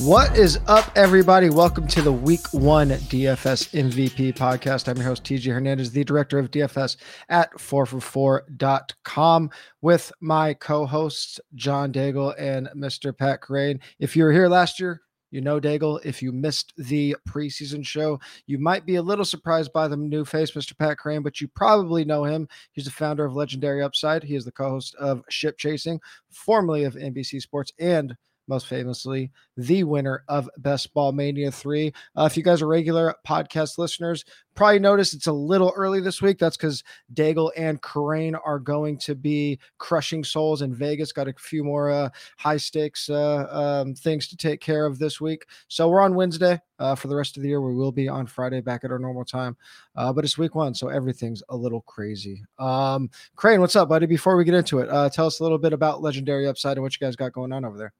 What is up, everybody? Welcome to the Week One DFS MVP podcast. I'm your host, TJ Hernandez, the director of DFS at 4for4.com, with my co hosts, John Daigle and Mr. Pat Kerrane. If you were here last year, you know Daigle. If you missed the preseason show, you might be a little surprised by the new face, Mr. Pat Kerrane, but you probably know him. He's the founder of Legendary Upside. He is the co host of Ship Chasing, formerly of NBC Sports and most famously, the winner of Best Ball Mania 3. Uh, if you guys are regular podcast listeners, probably noticed it's a little early this week. That's because Daigle and Kerrane are going to be crushing souls in Vegas. Got a few more uh, high stakes uh, um, things to take care of this week. So we're on Wednesday. Uh, for the rest of the year, we will be on Friday back at our normal time. Uh, but it's week one, so everything's a little crazy. Um, Kerrane, what's up, buddy? Before we get into it, uh, tell us a little bit about Legendary Upside and what you guys got going on over there.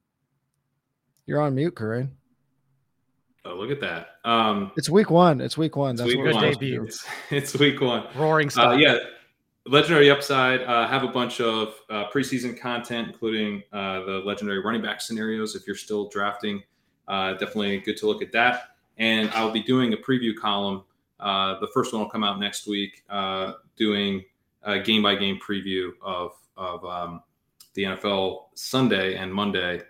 You're on mute, Kerrane. Oh, look at that. Um, it's week one. It's week one. That's week what one. debut. It's, it's, week one. Roaring stuff. Uh, yeah. Legendary Upside uh, have a bunch of uh, preseason content, including uh, the legendary running back scenarios. If you're still drafting, uh, definitely good to look at that. And I'll be doing a preview column. Uh, the first one will come out next week, doing a game by game preview of of um, the NFL Sunday and Monday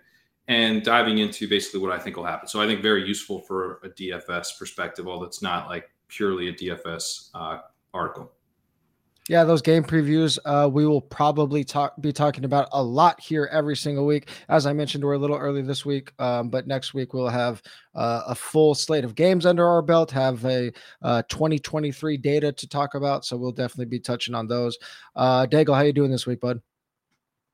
and diving into basically what I think will happen. So I think very useful for a DFS perspective, although it's not like purely a DFS uh, article. Yeah, those game previews uh, we will probably talk be talking about a lot here every single week. As I mentioned, we're a little early this week, um, but next week we'll have uh, a full slate of games under our belt, have a uh, 2023 data to talk about. So we'll definitely be touching on those. Uh, Daigle, how you doing this week, bud?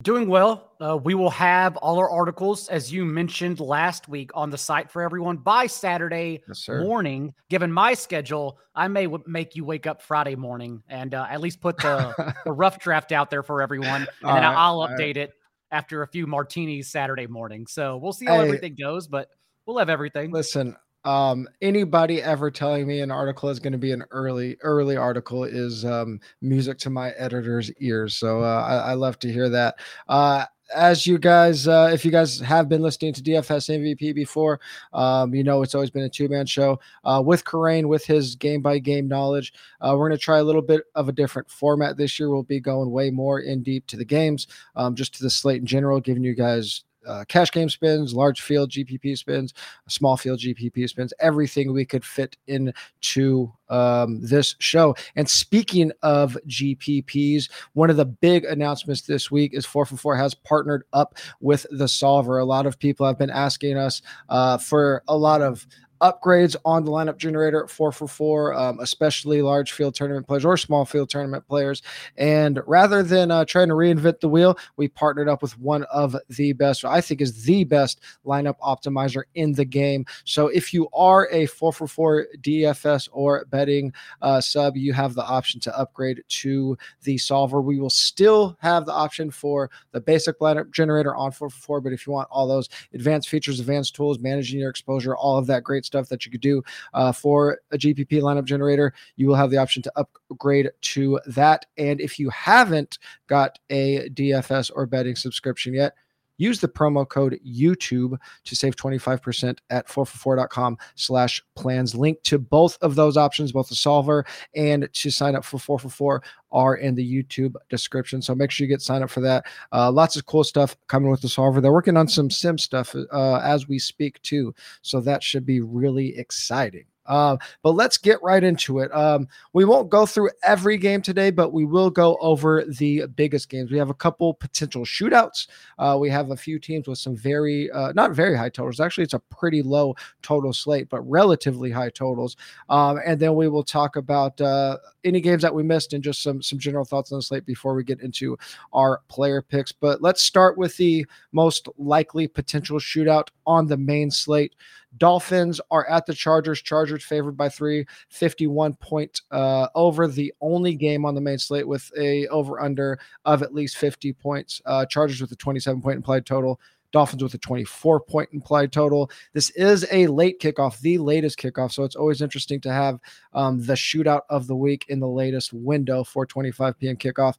Doing well. Uh, we will have all our articles, as you mentioned last week, on the site for everyone by Saturday yes, morning. Given my schedule, I may w- make you wake up Friday morning and uh, at least put the, the rough draft out there for everyone. And all then right, I'll update right. it after a few martinis Saturday morning. So we'll see how hey, everything goes, but we'll have everything. Listen, um, anybody ever telling me an article is going to be an early early article is um, music to my editor's ears. So uh, I, I, love to hear that. Uh, as you guys, uh, if you guys have been listening to DFS MVP before, um, you know it's always been a two man show uh, with Kerrane, with his game by game knowledge. Uh, we're going to try a little bit of a different format this year. We'll be going way more in deep to the games, um, just to the slate in general, giving you guys uh, cash game spins, large field GPP spins, small field GPP spins, everything we could fit into um, this show. And speaking of GPPs, one of the big announcements this week is 4 for 4 has partnered up with the Solver. A lot of people have been asking us uh, for a lot of upgrades on the lineup generator at four for four, um, especially large field tournament players or small field tournament players. And rather than uh, trying to reinvent the wheel, we partnered up with one of the best, I think is the best lineup optimizer in the game. So if you are a four for four DFS or betting uh, sub, you have the option to upgrade to the solver. We will still have the option for the basic lineup generator on four for four, but if you want all those advanced features, advanced tools, managing your exposure, all of that great stuff that you could do uh, for a GPP lineup generator, you will have the option to upgrade to that. And if you haven't got a DFS or betting subscription yet, use the promo code YouTube to save 25% at 4for4.com slash plans. Link to both of those options, both the solver and to sign up for 4for4 are in the YouTube description. So make sure you get signed up for that. Uh, lots of cool stuff coming with the solver. They're working on some sim stuff uh, as we speak too. So that should be really exciting. Uh, but let's get right into it. Um, we won't go through every game today, but we will go over the biggest games. We have a couple potential shootouts. Uh, we have a few teams with some very, uh, not very high totals. Actually, it's a pretty low total slate, but relatively high totals. Um, and then we will talk about uh, any games that we missed and just some some general thoughts on the slate before we get into our player picks. But let's start with the most likely potential shootout on the main slate. Dolphins are at the Chargers. Chargers favored by three, 51 point uh, over. The only game on the main slate with a over under of at least 50 points. Uh, Chargers with a 27 point implied total. Dolphins with a 24 point implied total. This is a late kickoff, the latest kickoff. So it's always interesting to have um, the shootout of the week in the latest window, 4:25 p.m. kickoff.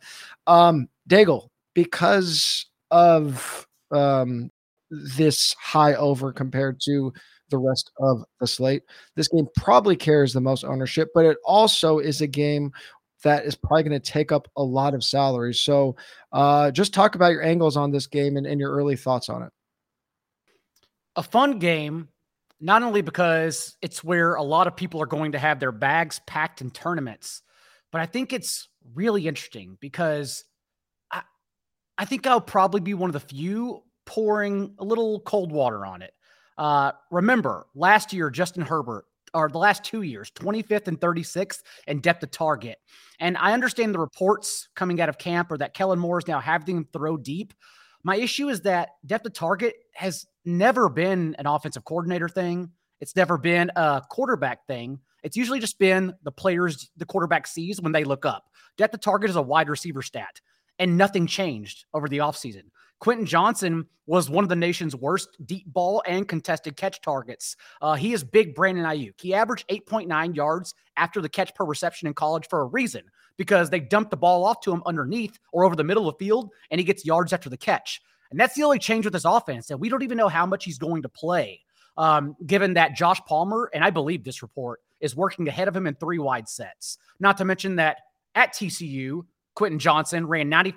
Um, Daigle, because of um, this high over compared to the rest of the slate. This game probably carries the most ownership, but it also is a game that is probably going to take up a lot of salaries. So, uh, just talk about your angles on this game and, and your early thoughts on it. A fun game, not only because it's where a lot of people are going to have their bags packed in tournaments, but I think it's really interesting because I, I think I'll probably be one of the few pouring a little cold water on it. Uh, remember, last year, Justin Herbert, or the last two years, 25th and 36th in depth of target. And I understand the reports coming out of camp or that Kellen Moore is now having him throw deep. My issue is that depth of target has never been an offensive coordinator thing. It's never been a quarterback thing. It's usually just been the players the quarterback sees when they look up. Depth of target is a wide receiver stat, and nothing changed over the offseason. Quentin Johnston was one of the nation's worst deep ball and contested catch targets. Uh, he is big Brandon Aiyuk. He averaged 8.9 yards after the catch per reception in college for a reason because they dumped the ball off to him underneath or over the middle of the field, and he gets yards after the catch. And that's the only change with this offense. And we don't even know how much he's going to play, um, given that Josh Palmer, and I believe this report, is working ahead of him in three wide sets. Not to mention that at TCU, Quentin Johnston ran 90%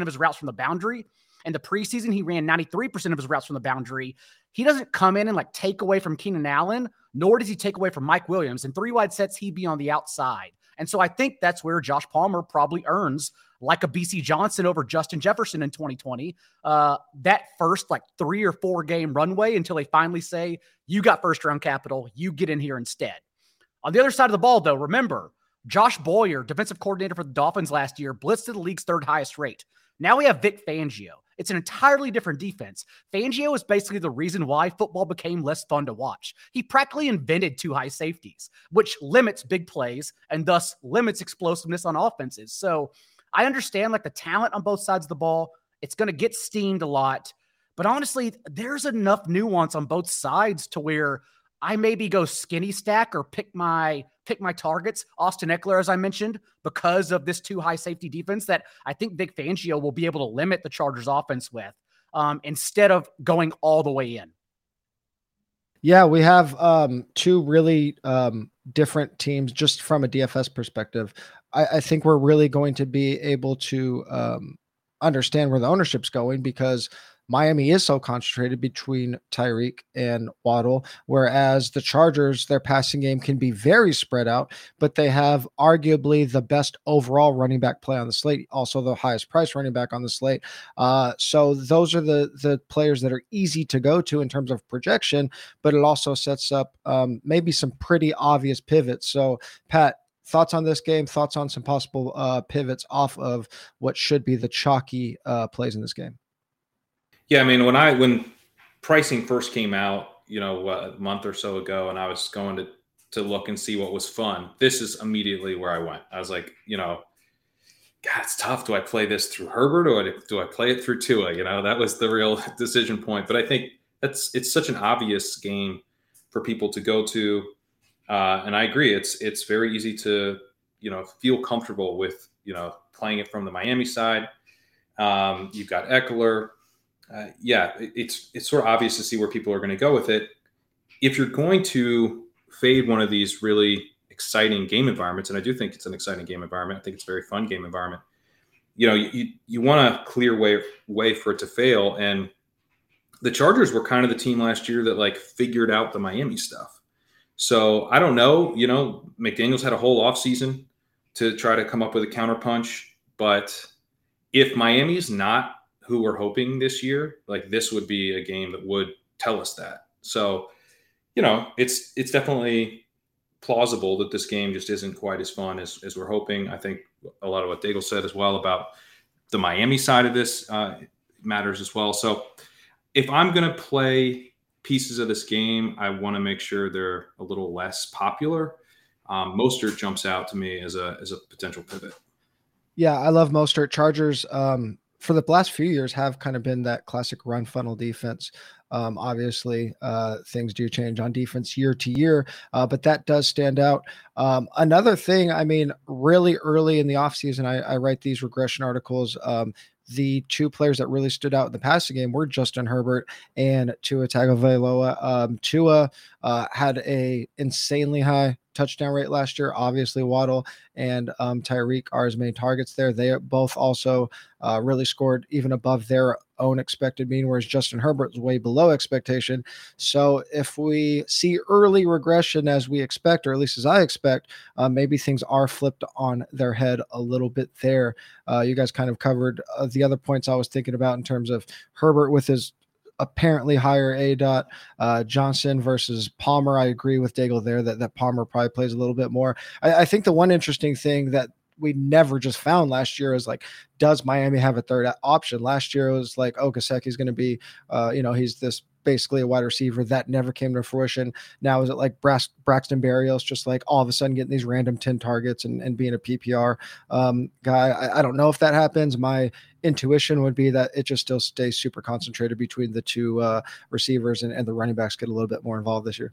of his routes from the boundary. In the preseason, he ran 93% of his routes from the boundary. He doesn't come in and like take away from Keenan Allen, nor does he take away from Mike Williams. In three wide sets, he'd be on the outside. And so I think that's where Josh Palmer probably earns like a Bisi Johnson over Justin Jefferson in 2020. Uh, that first like three or four game runway until they finally say, you got first round capital, you get in here instead. On the other side of the ball, though, remember Josh Boyer, defensive coordinator for the Dolphins last year, blitzed the league's third highest rate. Now we have Vic Fangio. It's an entirely different defense. Fangio is basically the reason why football became less fun to watch. He practically invented two high safeties, which limits big plays and thus limits explosiveness on offenses. So I understand like the talent on both sides of the ball. It's going to get steamed a lot. But honestly, there's enough nuance on both sides to where I maybe go skinny stack or pick my pick my targets. Austin Ekeler, as I mentioned, because of this too high safety defense that I think Vic Fangio will be able to limit the Chargers offense with um, instead of going all the way in. Yeah, we have um, two really um, different teams just from a DFS perspective. I, I, think we're really going to be able to um, understand where the ownership's going because Miami is so concentrated between Tyreek and Waddle, whereas the Chargers, their passing game can be very spread out, but they have arguably the best overall running back play on the slate, also the highest price running back on the slate. Uh, so those are the the players that are easy to go to in terms of projection, but it also sets up um, maybe some pretty obvious pivots. So Pat, thoughts on this game thoughts on some possible uh, pivots off of what should be the chalky uh, plays in this game yeah, I mean, when I when pricing first came out, you know, a month or so ago, and I was going to to look and see what was fun. This is immediately where I went. I was like, you know, God, it's tough. Do I play this through Herbert or do I play it through Tua? You know, that was the real decision point. But I think that's it's such an obvious game for people to go to, uh, and I agree. It's it's very easy to you know feel comfortable with you know playing it from the Miami side. Um, you've got Ekeler, uh, yeah, it's it's sort of obvious to see where people are going to go with it. If you're going to fade one of these really exciting game environments, and I do think it's an exciting game environment, I think it's a very fun game environment. You know, you you want a clear way way for it to fail, and the Chargers were kind of the team last year that like figured out the Miami stuff. So I don't know. You know, McDaniel's had a whole offseason to try to come up with a counterpunch, but if Miami's not who we're hoping this year, like this would be a game that would tell us that. So, you know, it's it's definitely plausible that this game just isn't quite as fun as, as we're hoping. I think a lot of what Daigle said as well about the Miami side of this uh, matters as well. So, if I'm going to play pieces of this game, I want to make sure they're a little less popular. Um, Mostert jumps out to me as a as a potential pivot. Yeah, I love Mostert. Chargers um, for the last few years have kind of been that classic run funnel defense. Um, obviously, uh, things do change on defense year to year, uh, but that does stand out. Um, another thing, I mean, really early in the offseason, I, I write these regression articles. Um, the two players that really stood out in the passing game were Justin Herbert and Tua Tagovailoa. Um, Tua uh, had a insanely high touchdown rate last year. Obviously, Waddle and um, Tyreek are his main targets there. They both also uh, really scored even above their own expected mean, whereas Justin Herbert is way below expectation. So if we see early regression as we expect, or at least as I expect, uh, maybe things are flipped on their head a little bit there. Uh, you guys kind of covered uh, the other points I was thinking about in terms of Herbert with his apparently higher A dot. Uh, Johnston versus Palmer. I agree with Daigle there that, that Palmer probably plays a little bit more. I, I think the one interesting thing that we never just found last year is like, does Miami have a third option? Last year it was like, oh, is going to be, uh, you know, he's this basically a wide receiver that never came to fruition. Now is it like Braxton Berrios just like all of a sudden getting these random 10 targets and, and being a PPR um, guy? I, I, don't know if that happens. My intuition would be that it just still stays super concentrated between the two uh, receivers and, and the running backs get a little bit more involved this year.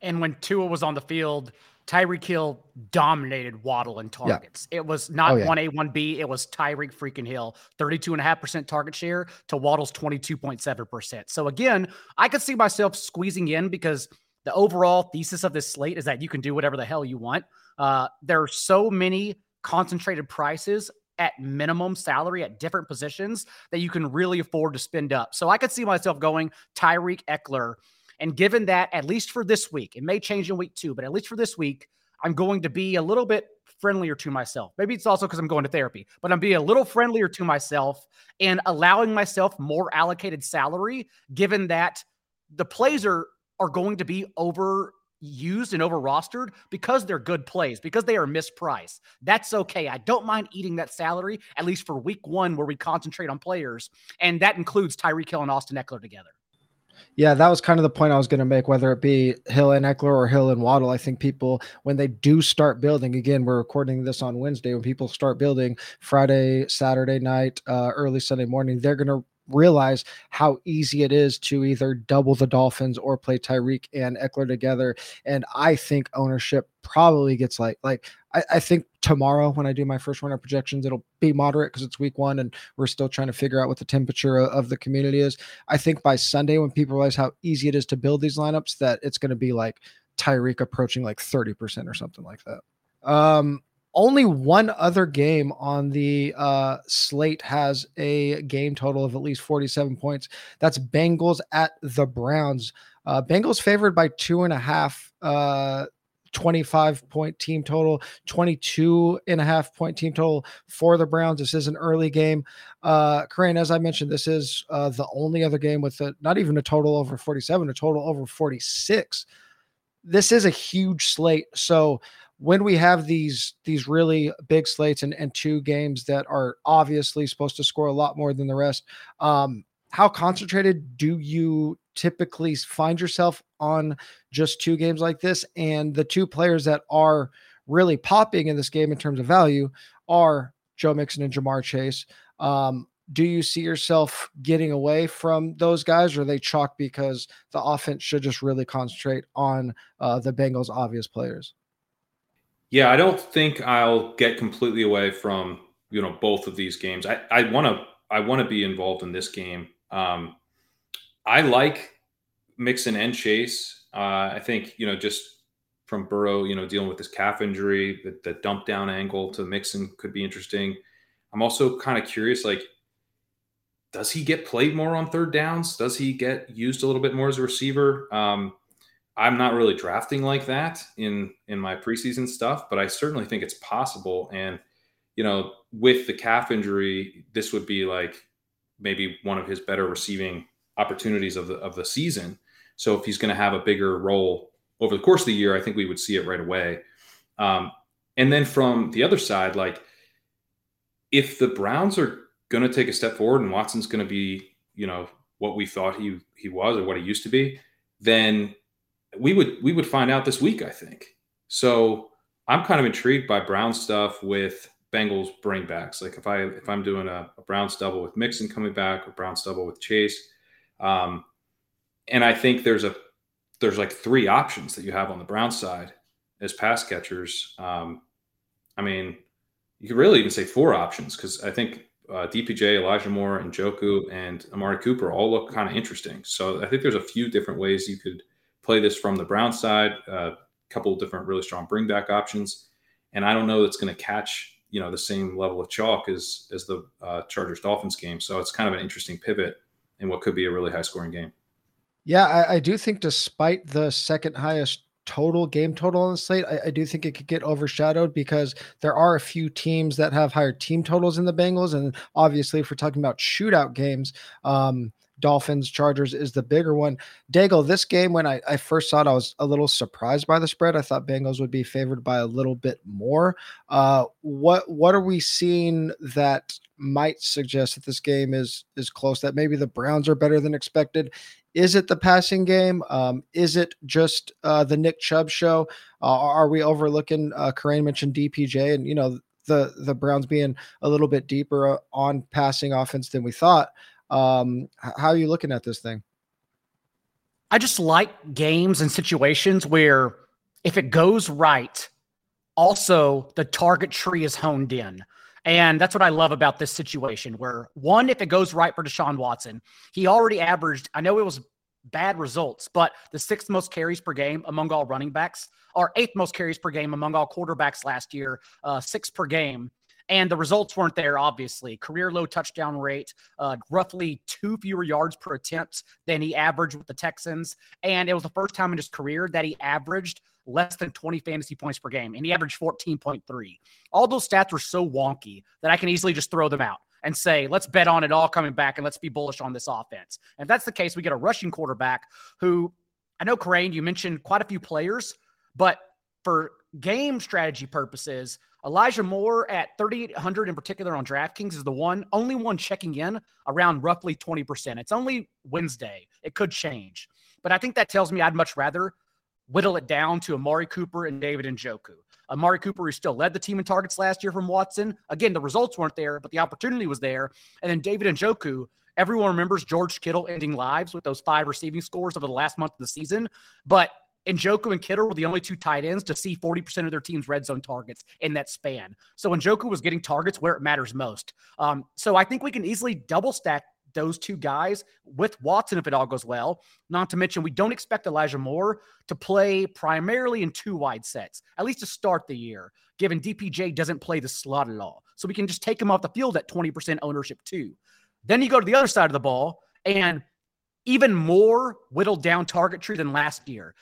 And when Tua was on the field, Tyreek Hill dominated Waddle in targets. Yeah. It was not oh, yeah. 1A, 1B. It was Tyreek freaking Hill, 32.5% target share to Waddle's 22.7%. So again, I could see myself squeezing in because the overall thesis of this slate is that you can do whatever the hell you want. Uh, there are so many concentrated prices at minimum salary at different positions that you can really afford to spend up. So I could see myself going Tyreek Ekeler and given that, at least for this week, it may change in week two, but at least for this week, I'm going to be a little bit friendlier to myself. Maybe it's also because I'm going to therapy, but I'm being a little friendlier to myself and allowing myself more allocated salary, given that the plays are are going to be over used and over rostered because they're good plays, because they are mispriced. That's okay. I don't mind eating that salary, at least for week one, where we concentrate on players. And that includes Tyreek Hill and Austin Ekeler together. Yeah, that was kind of the point I was going to make, whether it be Hill and Ekeler or Hill and Waddle. I think people, when they do start building, again, we're recording this on Wednesday, when people start building Friday, Saturday night, uh, early Sunday morning, they're going to realize how easy it is to either double the Dolphins or play Tyreek and Ekeler together. And I think ownership probably gets like like I, I think tomorrow when I do my first runner projections, it'll be moderate because it's week one and we're still trying to figure out what the temperature of, of the community is. I think by Sunday when people realize how easy it is to build these lineups, that it's going to be like Tyreek approaching like 30% or something like that. Um, only one other game on the uh, slate has a game total of at least 47 points. That's Bengals at the Browns. Uh, Bengals favored by two and a half. Uh, 25 point team total, 22 and a half point team total for the Browns. This is an early game. Uh, Kerrane, as I mentioned, this is uh, the only other game with a, not even a total over 47, a total over 46. This is a huge slate. So when we have these these really big slates and, and two games that are obviously supposed to score a lot more than the rest um how concentrated do you typically find yourself on just two games like this? And the two players that are really popping in this game in terms of value are joe mixon and Ja'Marr chase. Um do you see yourself getting away from those guys or are they chalk because the offense should just really concentrate on uh, the bengals obvious players yeah, I don't think I'll get completely away from you know both of these games. I I want to I want to be involved in this game. Um, I like Mixon and Chase. Uh, I think you know just from Burrow, you know, dealing with this calf injury, the, the dump down angle to Mixon could be interesting. I'm also kind of curious, like, does he get played more on third downs? Does he get used a little bit more as a receiver? Um, I'm not really drafting like that in in my preseason stuff, but I certainly think it's possible. And you know, with the calf injury, this would be like maybe one of his better receiving opportunities of the of the season. So if he's going to have a bigger role over the course of the year, I think we would see it right away. Um, and then from the other side, like if the Browns are going to take a step forward and Watson's going to be, you know, what we thought he he was or what he used to be, then we would we would find out this week, I think. So I'm kind of intrigued by Brown stuff with Bengals bringbacks. Like if I if I'm doing a, a Browns double with Mixon coming back, or Browns double with Chase, um, and I think there's a there's like three options that you have on the Brown side as pass catchers. Um, I mean, you could really even say four options because I think uh, DPJ, Elijah Moore, and Njoku and Amari Cooper all look kind of interesting. So I think there's a few different ways you could play this from the Brown side. A uh, couple different really strong bring back options, and I don't know that's going to catch you know the same level of chalk as as the uh, Chargers Dolphins game. So it's kind of an interesting pivot in what could be a really high scoring game. Yeah, I, I do think despite the second highest total game total on the slate, I, I, do think it could get overshadowed because there are a few teams that have higher team totals in the Bengals, and obviously, if we're talking about shootout games, um, Dolphins Chargers is the bigger one. Daigle, this game when I, I first saw it, I was a little surprised by the spread. I thought Bengals would be favored by a little bit more. Uh, what what are we seeing that might suggest that this game is is close? That maybe the Browns are better than expected. Is it the passing game? Um, is it just uh, the Nick Chubb show? Uh, are we overlooking? Uh, mentioned DPJ, and you know the the Browns being a little bit deeper uh, on passing offense than we thought. Um, how are you looking at this thing? I just like games and situations where if it goes right, also the target tree is honed in. And that's what I love about this situation where one, if it goes right for Deshaun Watson, he already averaged, I know it was bad results, but the sixth most carries per game among all running backs, or eighth most carries per game among all quarterbacks last year, uh, six per game. And the results weren't there, obviously. Career low touchdown rate, uh, roughly two fewer yards per attempt than he averaged with the Texans. And it was the first time in his career that he averaged less than 20 fantasy points per game, and he averaged 14.3. All those stats were so wonky that I can easily just throw them out and say, let's bet on it all coming back and let's be bullish on this offense. And if that's the case, we get a rushing quarterback who I know, Kerrane, you mentioned quite a few players, but for game strategy purposes, Elijah Moore at 3,800 in particular on DraftKings is the one, only one checking in around roughly 20%. It's only Wednesday. It could change. But I think that tells me I'd much rather whittle it down to Amari Cooper and David and Njoku. Amari Cooper, who still led the team in targets last year from Watson. Again, the results weren't there, but the opportunity was there. And then David and Njoku, everyone remembers George Kittle ending lives with those five receiving scores over the last month of the season. But Njoku and Kittle were the only two tight ends to see 40% of their team's red zone targets in that span. So Njoku was getting targets where it matters most. Um, so I think we can easily double stack those two guys with Watson if it all goes well. Not to mention, we don't expect Elijah Moore to play primarily in two wide sets, at least to start the year, given DPJ doesn't play the slot at all. So we can just take him off the field at 20% ownership too. Then you go to the other side of the ball and even more whittled down target tree than last year.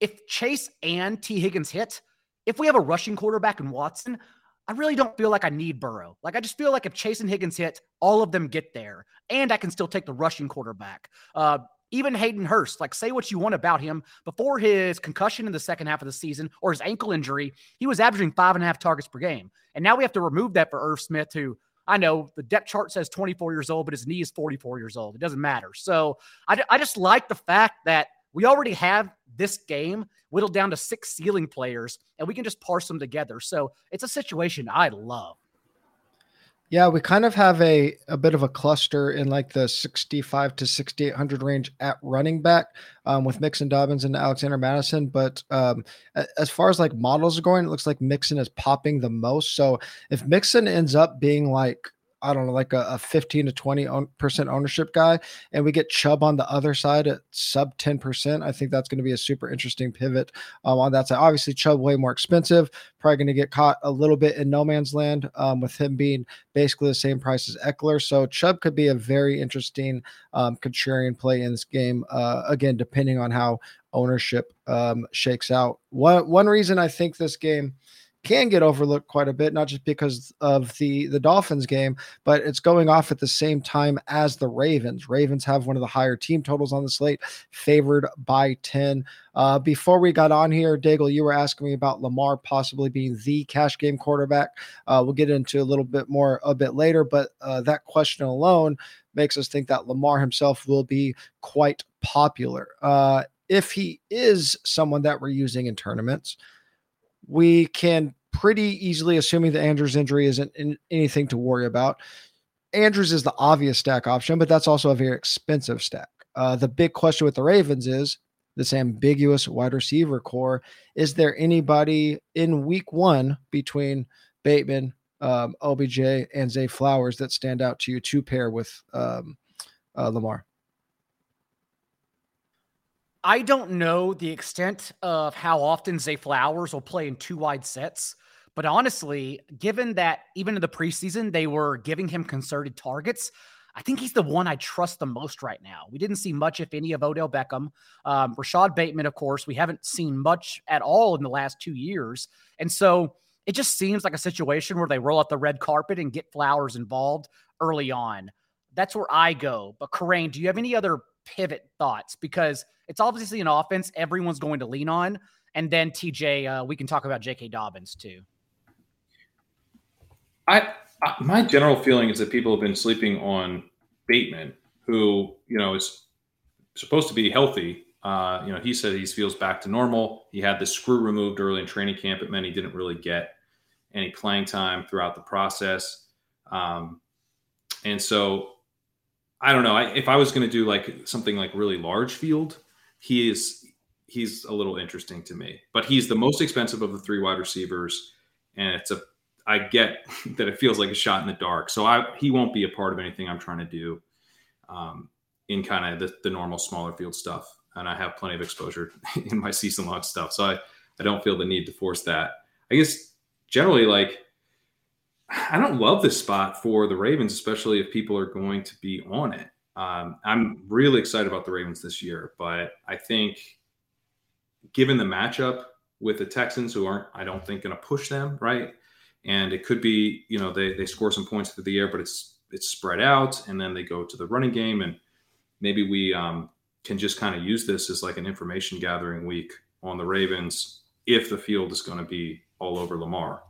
If Chase and Tee Higgins hit, if we have a rushing quarterback in Watson, I really don't feel like I need Burrow. Like I just feel like if Chase and Higgins hit, all of them get there, and I can still take the rushing quarterback. Uh, even Hayden Hurst, like say what you want about him. Before his concussion in the second half of the season or his ankle injury, he was averaging five and a half targets per game. And now we have to remove that for Irv Smith, who I know the depth chart says 24 years old, but his knee is 44 years old. It doesn't matter. So I, I just like the fact that we already have this game whittled down to six ceiling players, and we can just parse them together. So it's a situation I love. Yeah, we kind of have a, a bit of a cluster in like the 65 to 6,800 range at running back um, with Mixon Dobbins and Alexander Mattison. But um, as far as like models are going, it looks like Mixon is popping the most. So if Mixon ends up being like I don't know, like a, a 15 to 20 percent ownership guy, and we get Chubb on the other side at sub 10 percent. I think that's going to be a super interesting pivot um, on that side. Obviously, Chubb way more expensive, probably going to get caught a little bit in no man's land um, with him being basically the same price as Ekeler. So Chubb could be a very interesting um, contrarian play in this game. Uh, again, depending on how ownership um, shakes out. One one reason I think this game can get overlooked quite a bit, not just because of the the Dolphins game, but it's going off at the same time as the Ravens. Ravens have one of the higher team totals on the slate, favored by ten. Uh, before we got on here, Daigle, you were asking me about Lamar possibly being the cash game quarterback. Uh, we'll get into a little bit more a bit later, but uh, that question alone makes us think that Lamar himself will be quite popular. Uh, if he is someone that we're using in tournaments we can pretty easily, assuming that Andrews' injury isn't anything to worry about. Andrews is the obvious stack option, but that's also a very expensive stack. Uh, the big question with the Ravens is this ambiguous wide receiver core. Is there anybody in week one between Bateman, um, OBJ and Zay Flowers that stand out to you to pair with um, uh, Lamar? I don't know the extent of how often Zay Flowers will play in two wide sets. But honestly, given that even in the preseason, they were giving him concerted targets, I think he's the one I trust the most right now. We didn't see much, if any, of Odell Beckham. Um, Rashod Bateman, of course, we haven't seen much at all in the last two years. And so it just seems like a situation where they roll out the red carpet and get Flowers involved early on. That's where I go. But Kerrane, do you have any other pivot thoughts? Because it's obviously an offense everyone's going to lean on. And then TJ, uh, we can talk about J.K. Dobbins too. I, I, my general feeling is that people have been sleeping on Bateman, who you know is supposed to be healthy. Uh, you know, he said he feels back to normal. He had the screw removed early in training camp. It meant he didn't really get any playing time throughout the process. Um, and so I don't know. I, if I was going to do like something like really large field, he is he's a little interesting to me. But he's the most expensive of the three wide receivers, and it's a I get that it feels like a shot in the dark. So I he won't be a part of anything I'm trying to do um, in kind of the, the normal smaller field stuff. And I have plenty of exposure in my season long stuff. So I, I don't feel the need to force that. I guess generally like I don't love this spot for the Ravens, especially if people are going to be on it. Um, I'm really excited about the Ravens this year, but I think given the matchup with the Texans, who aren't, I don't think, going to push them, right? and it could be you know they they score some points through the air, but it's it's spread out, and then they go to the running game, and maybe we um, can just kind of use this as like an information gathering week on the Ravens if the field is going to be all over Lamar.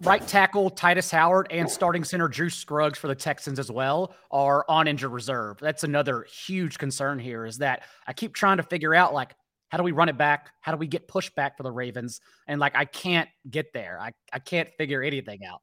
Right tackle Tytus Howard and starting center Drew Scruggs for the Texans as well are on injured reserve. That's another huge concern here is that I keep trying to figure out like how do we run it back? How do we get pushback for the Ravens? And like, I can't get there. I, I can't figure anything out.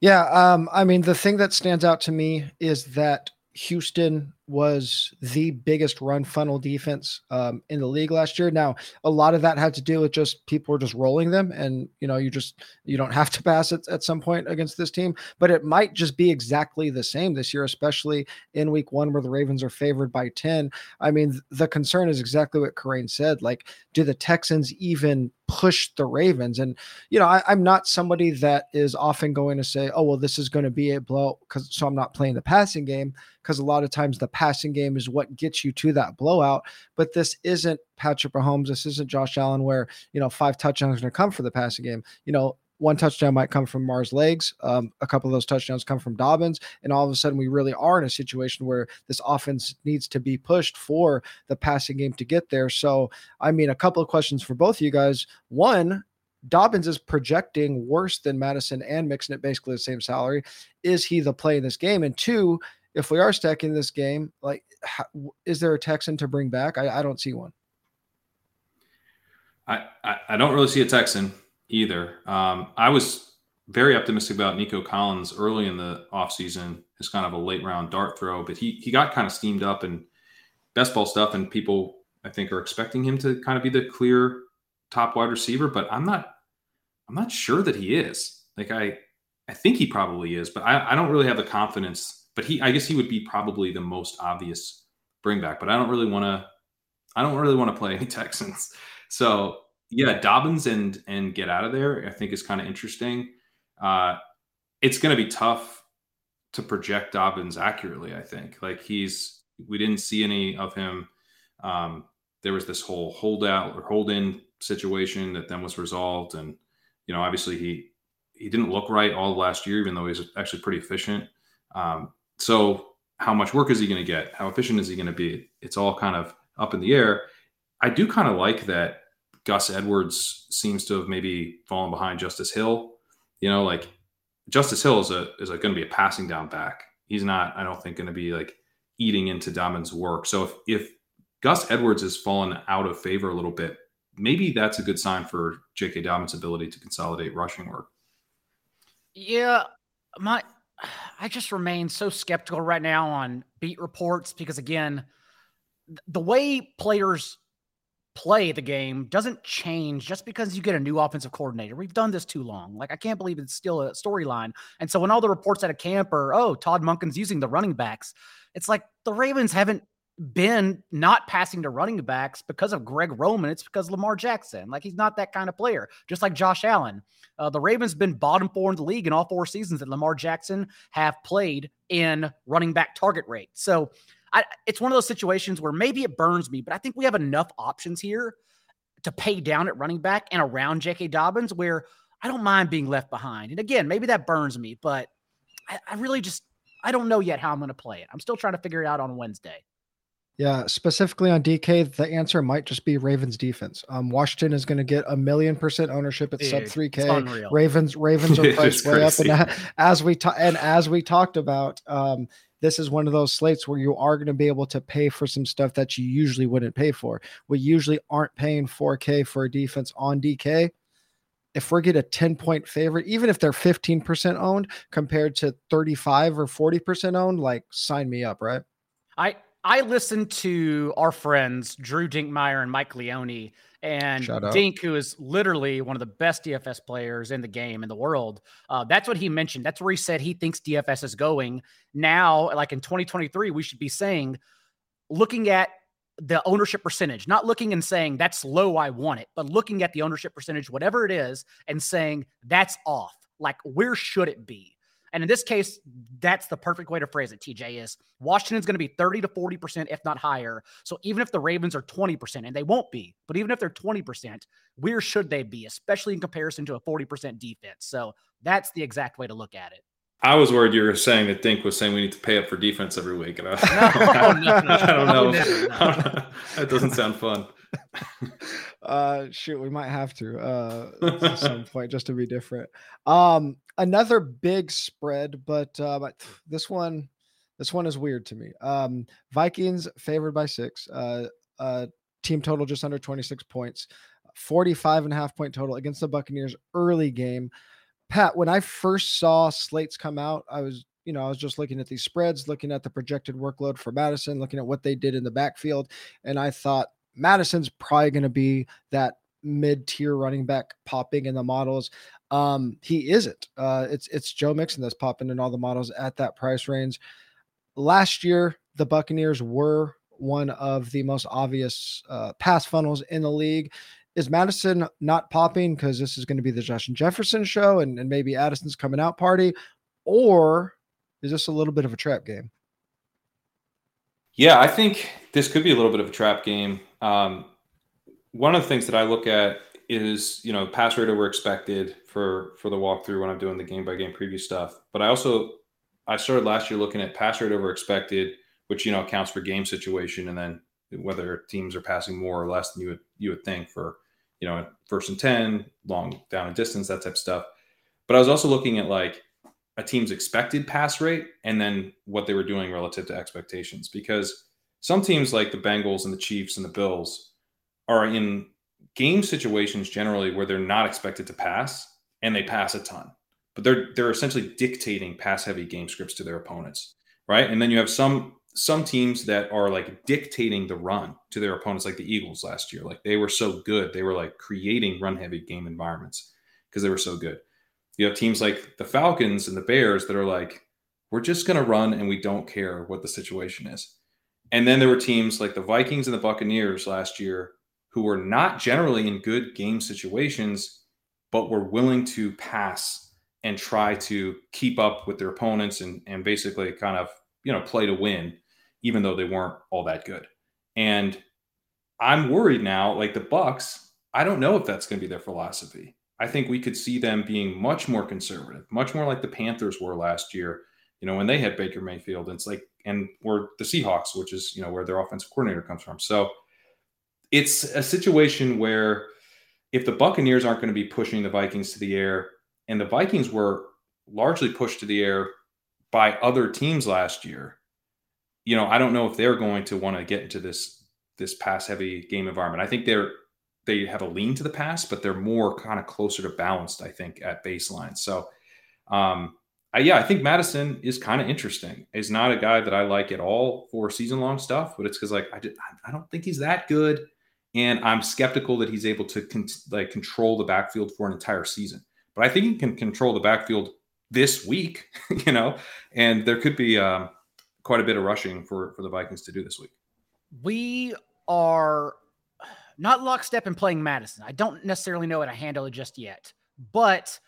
Yeah. Um, I mean, the thing that stands out to me is that Houston was the biggest run funnel defense um, in the league last year. Now, a lot of that had to do with just people were just rolling them, and you know, you just you don't have to pass it at some point against this team. But it might just be exactly the same this year, especially in Week One where the Ravens are favored by ten. I mean, the concern is exactly what Kerrane said. Like, do the Texans even push the Ravens? And you know, I, I'm not somebody that is often going to say, "Oh, well, this is going to be a blow," because so I'm not playing the passing game because a lot of times the passing game is what gets you to that blowout. But this isn't Patrick Mahomes. This isn't Josh Allen, where you know five touchdowns are going to come for the passing game. You know, one touchdown might come from Mars legs. Um, a couple of those touchdowns come from Dobbins, and all of a sudden we really are in a situation where this offense needs to be pushed for the passing game to get there. So, I mean, a couple of questions for both of you guys. One, Dobbins is projecting worse than Mattison and Mixon at basically the same salary. Is he the play in this game? And two, if we are stacking this game, like, how, is there a Texan to bring back? I, I don't see one. I, I, I don't really see a Texan either. Um, I was very optimistic about Nico Collins early in the offseason as kind of a late round dart throw, but he he got kind of steamed up and best ball stuff, and people I think are expecting him to kind of be the clear top wide receiver, but I'm not I'm not sure that he is. Like I I think he probably is, but I, I don't really have the confidence but he, I guess he would be probably the most obvious bring back. But I don't really want to, I don't really want to play any Texans. So yeah, Dobbins and and get out of there. I think is kind of interesting. Uh, it's going to be tough to project Dobbins accurately. I think like he's we didn't see any of him. Um, there was this whole holdout or hold in situation that then was resolved, and you know obviously he he didn't look right all last year, even though he was actually pretty efficient. Um, so, how much work is he going to get? How efficient is he going to be? It's all kind of up in the air. I do kind of like that Gus Edwards seems to have maybe fallen behind Justice Hill. You know, like Justice Hill is a is going to be a passing down back. He's not, I don't think, going to be like eating into Dobbins' work. So if if Gus Edwards has fallen out of favor a little bit, maybe that's a good sign for J.K. Dobbins' ability to consolidate rushing work. Yeah, my I just remain so skeptical right now on beat reports because again, the way players play the game doesn't change just because you get a new offensive coordinator. We've done this too long. Like I can't believe it's still a storyline. And so when all the reports out of camp are, oh, Todd Monken's using the running backs, it's like the Ravens haven't been not passing to running backs because of Greg Roman. It's because Lamar Jackson. Like he's not that kind of player. Just like Josh Allen, uh, the Ravens been bottom four in the league in all four seasons that Lamar Jackson have played in running back target rate. So I, it's one of those situations where maybe it burns me, but I think we have enough options here to pay down at running back and around J.K. Dobbins where I don't mind being left behind. And again, maybe that burns me, but I, I really just I don't know yet how I'm going to play it. I'm still trying to figure it out on Wednesday. Yeah, specifically on DK, the answer might just be Ravens defense. Um, Washington is going to get a million percent ownership at Dude, sub three K. Ravens, Ravens are priced way up, and as we ta- and as we talked about, um, this is one of those slates where you are going to be able to pay for some stuff that you usually wouldn't pay for. We usually aren't paying 4K for a defense on DK. If we get a 10 point favorite, even if they're 15% owned compared to 35 or 40% owned, like sign me up, right? I I listened to our friends Drew Dinkmeyer and Mike Leone and Dink, who is literally one of the best DFS players in the game in the world. Uh, that's what he mentioned. That's where he said he thinks DFS is going now. Like in 2023, we should be saying, looking at the ownership percentage, not looking and saying that's low, I want it, but looking at the ownership percentage, whatever it is, and saying that's off. Like, where should it be? And in this case, that's the perfect way to phrase it, TJ, is Washington's going to be 30 to 40%, if not higher. So even if the Ravens are 20%, and they won't be, but even if they're 20%, where should they be, especially in comparison to a 40% defense? So that's the exact way to look at it. I was worried you were saying that Dink was saying we need to pay up for defense every week. And I, no, no, no, I don't know. that doesn't sound fun. uh shoot we might have to uh at some point just to be different um another big spread but uh this one this one is weird to me um vikings favored by six uh uh team total just under 26 points 45 and a half point total against the buccaneers early game pat when i first saw slates come out i was you know, I was just looking at these spreads, looking at the projected workload for Mattison, looking at what they did in the backfield, and I thought Mattison's probably going to be that mid-tier running back popping in the models. Um, he isn't. Uh, it's it's Joe Mixon that's popping in all the models at that price range. Last year, the Buccaneers were one of the most obvious uh, pass funnels in the league. Is Mattison not popping because this is going to be the Justin Jefferson show and, and maybe Addison's coming out party? Or is this a little bit of a trap game? Yeah, I think this could be a little bit of a trap game. Um, one of the things that I look at is you know pass rate over expected for for the walkthrough when I'm doing the game by game preview stuff. But I also I started last year looking at pass rate over expected, which you know accounts for game situation and then whether teams are passing more or less than you would you would think for you know first and ten, long down and distance, that type of stuff. But I was also looking at like a team's expected pass rate and then what they were doing relative to expectations because some teams like the Bengals and the Chiefs and the Bills are in game situations generally where they're not expected to pass and they pass a ton. But they're they're essentially dictating pass heavy game scripts to their opponents, right? And then you have some some teams that are like dictating the run to their opponents like the Eagles last year. Like they were so good, they were like creating run heavy game environments because they were so good. You have teams like the Falcons and the Bears that are like, we're just going to run and we don't care what the situation is. And then there were teams like the Vikings and the Buccaneers last year who were not generally in good game situations, but were willing to pass and try to keep up with their opponents and, and basically kind of, you know, play to win, even though they weren't all that good. And I'm worried now, like the Bucks, I don't know if that's going to be their philosophy. I think we could see them being much more conservative, much more like the Panthers were last year. You know, when they had Baker Mayfield, and it's like, and we're the Seahawks, which is you know where their offensive coordinator comes from. So it's a situation where if the Buccaneers aren't going to be pushing the Vikings to the air, and the Vikings were largely pushed to the air by other teams last year, you know, I don't know if they're going to want to get into this this pass heavy game environment. I think they're they have a lean to the pass, but they're more kind of closer to balanced, I think, at baseline. So, um, I, yeah, I think Mattison is kind of interesting. He's not a guy that I like at all for season long stuff, but it's because like I did, I don't think he's that good, and I'm skeptical that he's able to con- like control the backfield for an entire season. But I think he can control the backfield this week, you know, and there could be um, quite a bit of rushing for for the Vikings to do this week. We are not lockstep in playing Mattison. I don't necessarily know how to handle it just yet, but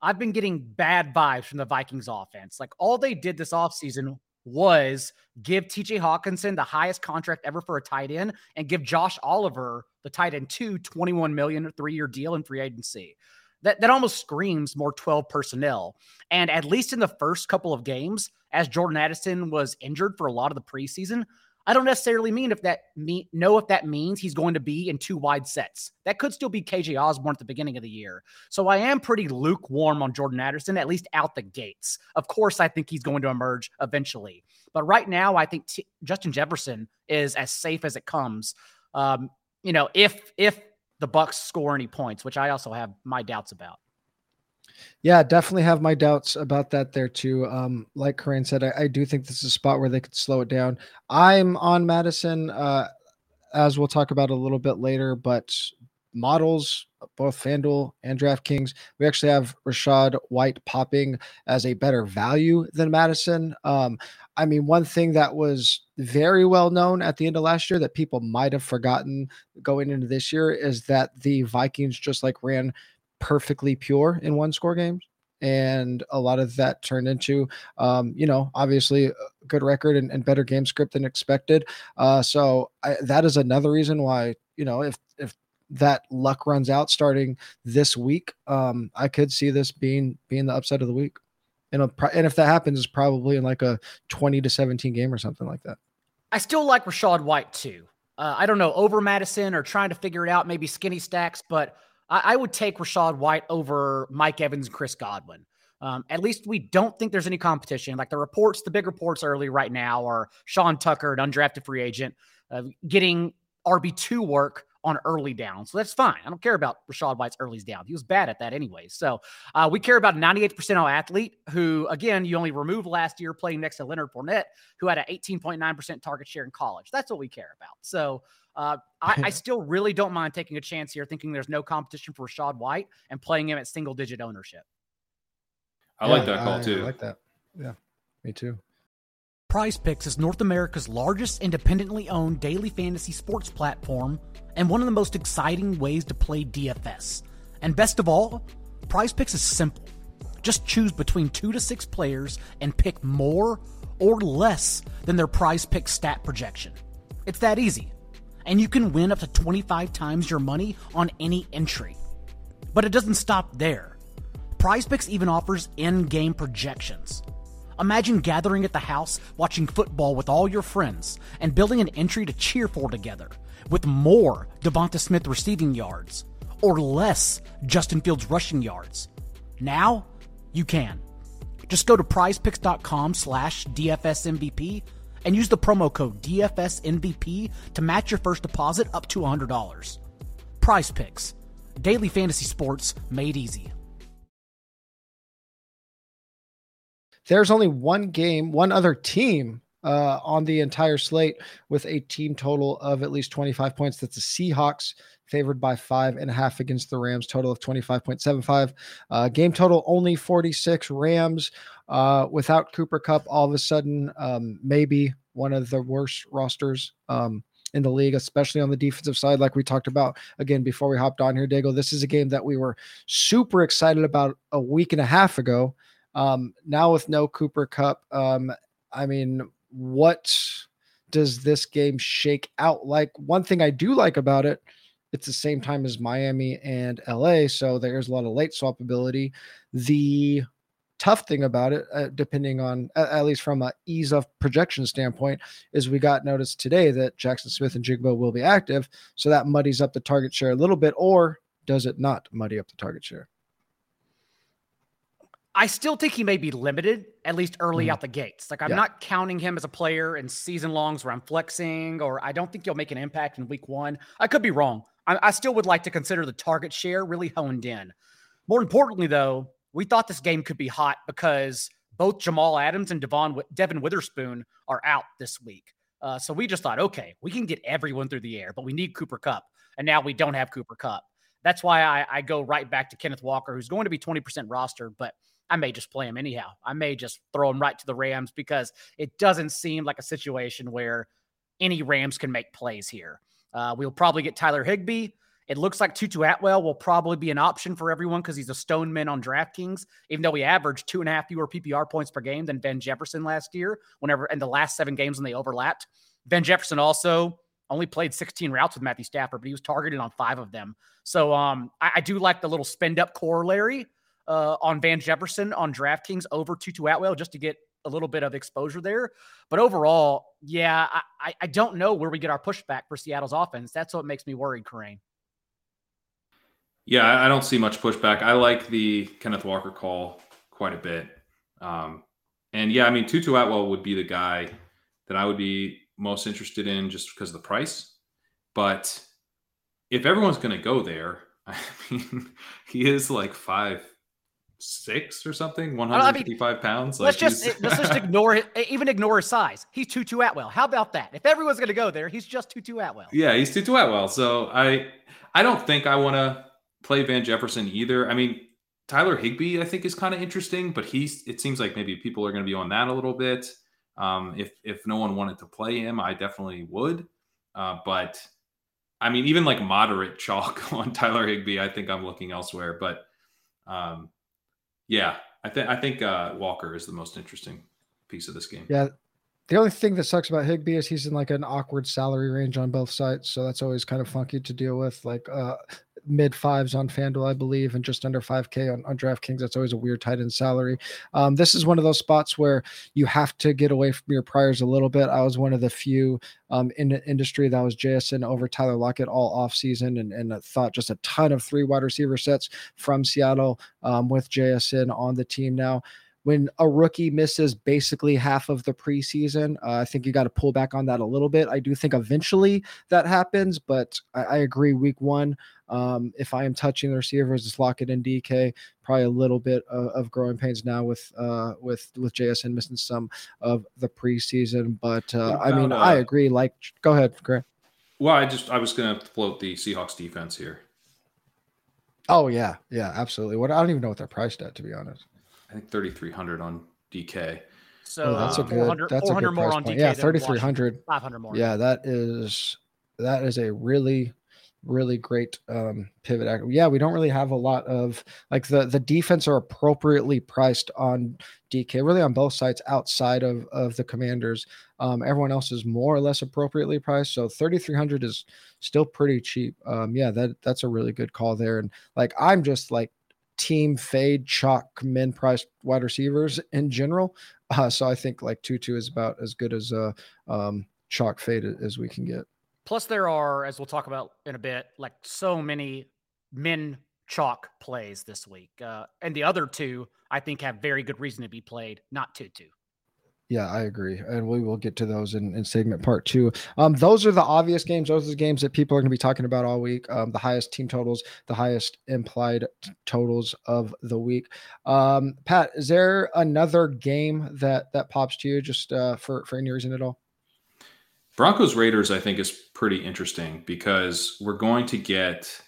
I've been getting bad vibes from the Vikings offense. Like all they did this offseason was give TJ Hockenson the highest contract ever for a tight end and give Josh Oliver, the tight end, two 21 million three year deal in free agency. That, that almost screams more 12 personnel. And at least in the first couple of games, as Jordan Addison was injured for a lot of the preseason, I don't necessarily mean if that mean know if that means he's going to be in two wide sets. That could still be KJ Osborn at the beginning of the year. So I am pretty lukewarm on Jordan Addison, at least out the gates. Of course, I think he's going to emerge eventually. But right now, I think T- Justin Jefferson is as safe as it comes. Um, you know, if if the Bucs score any points, which I also have my doubts about. Yeah, definitely have my doubts about that there too. Um, like Kerrane said, I, I, do think this is a spot where they could slow it down. I'm on Mattison, uh, as we'll talk about a little bit later, but models, both FanDuel and DraftKings, we actually have Rachaad White popping as a better value than Mattison. Um, I mean, one thing that was very well known at the end of last year that people might have forgotten going into this year is that the Vikings just like ran perfectly pure in one score games and a lot of that turned into um, you know obviously a good record and, and better game script than expected. Uh, so I, that is another reason why you know if if that luck runs out starting this week um, i could see this being being the upset of the week. And, a, and if that happens it's probably in like a 20 to 17 game or something like that. I still like rachaad white too. Uh, i don't know over mattison or trying to figure it out maybe skinny stacks but I, I would take Rachaad White over Mike Evans and Chris Godwin. Um, at least we don't think there's any competition. Like the reports, the big reports early right now are Sean Tucker, an undrafted free agent, uh, getting RB2 work on early down. So that's fine. I don't care about Rachaad White's early's down. He was bad at that anyway. So uh, we care about 98 percentile athlete who, again, you only removed last year playing next to Leonard Fournette, who had an 18.9% target share in college. That's what we care about. So uh, I, I, still really don't mind taking a chance here, thinking there's no competition for Rachaad White and playing him at single digit ownership. I yeah, like that call too. I like that. Yeah, me too. Prize Picks is North America's largest independently owned daily fantasy sports platform and one of the most exciting ways to play DFS. And best of all, Prize Picks is simple. Just choose between two to six players and pick more or less than their prize pick stat projection. It's that easy and you can win up to 25 times your money on any entry. But it doesn't stop there. PrizePicks even offers in-game projections. Imagine gathering at the house, watching football with all your friends, and building an entry to cheer for together, with more Devonta Smith receiving yards, or less Justin Fields rushing yards. Now, you can. Just go to prizepicks.com slash DFSMVP and use the promo code DFSMVP to match your first deposit up to $100. Prize Picks, daily fantasy sports made easy. There's only one game, one other team uh, on the entire slate with a team total of at least 25 points. That's the Seahawks, favored by five and a half against the Rams, total of 25.75. Uh, game total only 46. Rams uh, without Cooper Kupp, all of a sudden, um, maybe one of the worst rosters um, in the league, especially on the defensive side, like we talked about again before we hopped on here, Daigle. This is a game that we were super excited about a week and a half ago. Um, now with no Cooper Kupp, um, I mean, what does this game shake out like? One thing I do like about it, it's the same time as Miami and LA, so there's a lot of late swap ability. The tough thing about it, uh, depending on at, least from a ease of projection standpoint, is we got notice today that Jackson Smith-Njigba will be active, so that muddies up the target share a little bit, or does it not muddy up the target share? I still think he may be limited, at least early mm. out the gates. Like I'm yeah. not counting him as a player in season longs where I'm flexing, or I don't think he'll make an impact in week one. I could be wrong. I, I still would like to consider the target share really honed in. More importantly, though, we thought this game could be hot because both Jamal Adams and Devon, Devon Witherspoon are out this week. Uh, so we just thought, okay, we can get everyone through the air, but we need Cooper Kupp. And now we don't have Cooper Kupp. That's why I, I go right back to Kenneth Walker, who's going to be 20% roster, but I may just play him anyhow. I may just throw him right to the Rams because it doesn't seem like a situation where any Rams can make plays here. Uh, we'll probably get Tyler Higbee. It looks like Tutu Atwell will probably be an option for everyone because he's a stone man on DraftKings, even though he averaged two and a half fewer PPR points per game than Van Jefferson last year, whenever in the last seven games when they overlapped. Van Jefferson also only played 16 routes with Matthew Stafford, but he was targeted on five of them. So um, I, I do like the little spend up corollary uh, on Van Jefferson on DraftKings over Tutu Atwell just to get a little bit of exposure there. But overall, yeah, I, I don't know where we get our pushback for Seattle's offense. That's what makes me worried, Kerrane. Yeah, I don't see much pushback. I like the Kenneth Walker call quite a bit. Um, and yeah, I mean, Tutu Atwell would be the guy that I would be most interested in just because of the price. But if everyone's going to go there, I mean, he is like five six or something, 155 I mean, pounds. Let's just let's just ignore it, even ignore his size. He's Tutu Atwell. How about that? If everyone's going to go there, he's just Tutu Atwell. Yeah, he's Tutu Atwell. So I I don't think I want to play Van Jefferson either. I mean, Tyler Higbee, I think, is kind of interesting, but he's it seems like maybe people are going to be on that a little bit. Um, if if no one wanted to play him, I definitely would. Uh, but I mean, even like moderate chalk on Tyler Higbee, I think I'm looking elsewhere. But um, yeah, I think I think uh, Walker is the most interesting piece of this game. Yeah, the only thing that sucks about Higbee is he's in like an awkward salary range on both sides, so that's always kind of funky to deal with. Like uh, mid fives on FanDuel, I believe, and just under 5K on, on DraftKings. That's always a weird tight end salary. Um, this is one of those spots where you have to get away from your priors a little bit. I was one of the few um, in the industry that was JSN over Tyler Lockett all off season and, and thought just a ton of three wide receiver sets from Seattle um, with JSN on the team now when a rookie misses basically half of the preseason, uh, I think you got to pull back on that a little bit. I do think eventually that happens, but I, I agree. Week one, um, if I am touching the receivers, it's Lockett and DK. Probably a little bit of, of growing pains now with uh, with with JSN missing some of the preseason, but uh, I mean, I agree. Like, go ahead, Grant. Well, I just I was going to float the Seahawks defense here. Oh yeah, yeah, absolutely. What I don't even know what they're priced at, to be honest. I think 3,300 on DK. So oh, that's um, a good that's a good more on DK. Yeah, 3,300. 500 more. Yeah, that is that is a really really great um, pivot. Yeah, we don't really have a lot of like the the defense are appropriately priced on DK, really on both sides outside of of the Commanders. Um, everyone else is more or less appropriately priced, so thirty three hundred is still pretty cheap. Um, yeah, that that's a really good call there. And like I'm just like team fade chalk men priced wide receivers in general. Uh, so I think like Tutu is about as good as a um, chalk fade as we can get. Plus, there are, as we'll talk about in a bit, like so many men chalk plays this week. Uh, and the other two, I think, have very good reason to be played, not Tutu. Yeah, I agree, and we will get to those in, in segment part two. Um, those are the obvious games. Those are the games that people are going to be talking about all week. Um, the highest team totals, the highest implied t- totals of the week. Um, Pat, is there another game that that pops to you just uh, for for any reason at all? Broncos Raiders, I think, is pretty interesting because we're going to get,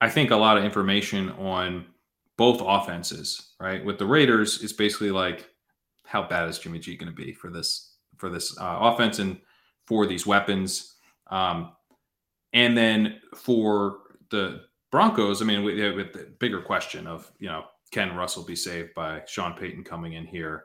I think, a lot of information on both offenses. Right, with the Raiders, it's basically like how bad is Jimmy G going to be for this for this uh, offense and for these weapons? Um, and then for the Broncos, I mean, with, with the bigger question of you know can Russell be saved by Sean Payton coming in here?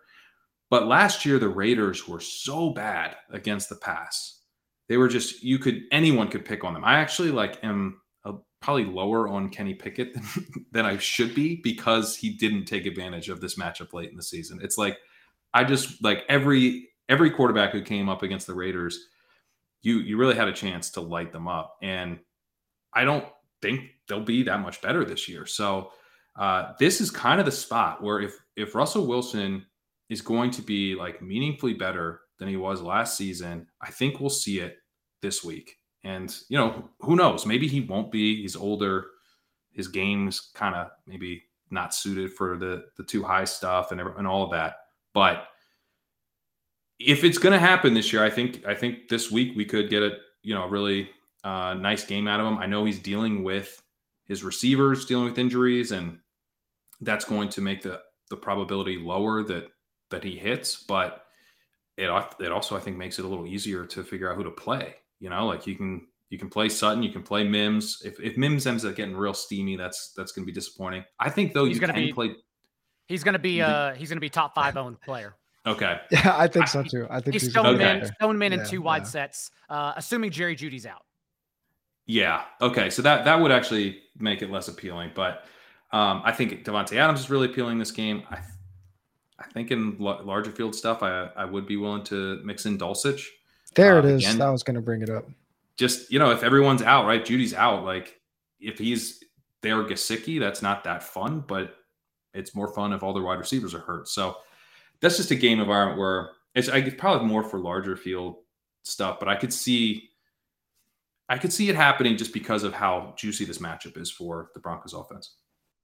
But last year the Raiders were so bad against the pass. They were just you could anyone could pick on them. I actually like am a, probably lower on Kenny Pickett than, than I should be because he didn't take advantage of this matchup late in the season. It's like I just like every every quarterback who came up against the Raiders, you you really had a chance to light them up, and I don't think they'll be that much better this year. So uh, this is kind of the spot where if if Russell Wilson is going to be like meaningfully better than he was last season, I think we'll see it this week. And you know, who knows? Maybe he won't be. He's older. His game's kind of maybe not suited for the the too high stuff and and all of that. But if it's going to happen this year, I think I think this week we could get a you know really uh, nice game out of him. I know he's dealing with his receivers, dealing with injuries, and that's going to make the the probability lower that that he hits. But it it also I think makes it a little easier to figure out who to play. You know, like you can you can play Sutton, you can play Mims. If if Mims ends up getting real steamy, that's that's going to be disappointing. I think though he's you can be, play. He's going to be uh he's going to be top five owned player. Okay. Yeah, I think so too. I think he's, he's stone okay. men, stone men in two wide yeah. sets, uh, assuming Jerry Jeudy's out. Yeah. Okay. So that that would actually make it less appealing, but um, I think Davante Adams is really appealing this game. I I think in l- larger field stuff, I I would be willing to mix in Dulcich. There uh, it is. Again, I was going to bring it up. Just you know, if everyone's out, right? Judy's out. Like if he's there, Gesicki, that's not that fun, but it's more fun if all the wide receivers are hurt. So that's just a game environment where it's I probably more for larger field stuff, but I could see I could see it happening just because of how juicy this matchup is for the Broncos offense.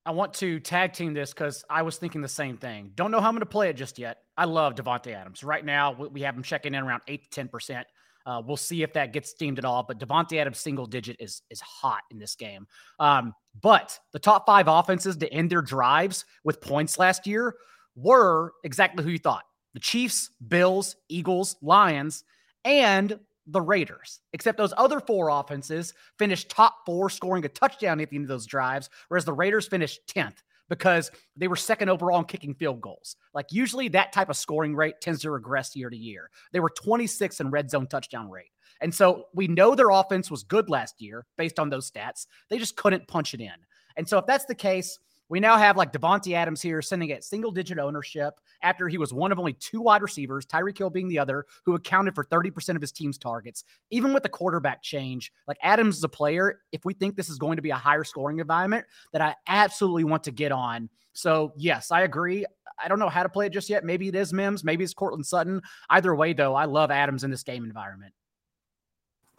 I want to tag team this because I was thinking the same thing. Don't know how I'm going to play it just yet. I love Davante Adams. Right now, we have him checking in around eight to ten percent. Uh, we'll see if that gets steamed at all. But Davante Adams single digit is is hot in this game. Um, but the top five offenses to end their drives with points last year were exactly who you thought the Chiefs, Bills, Eagles, Lions, and the Raiders. Except those other four offenses finished top four, scoring a touchdown at the end of those drives, whereas the Raiders finished 10th because they were second overall in kicking field goals. Like usually that type of scoring rate tends to regress year to year. They were 26 in red zone touchdown rate. And so we know their offense was good last year based on those stats. They just couldn't punch it in. And so if that's the case, we now have like Davante Adams here sending at single digit ownership after he was one of only two wide receivers, Tyreek Hill being the other, who accounted for 30% of his team's targets. Even with the quarterback change, like Adams is a player, if we think this is going to be a higher scoring environment, that I absolutely want to get on. So, yes, I agree. I don't know how to play it just yet. Maybe it is Mims, maybe it's Courtland Sutton. Either way, though, I love Adams in this game environment.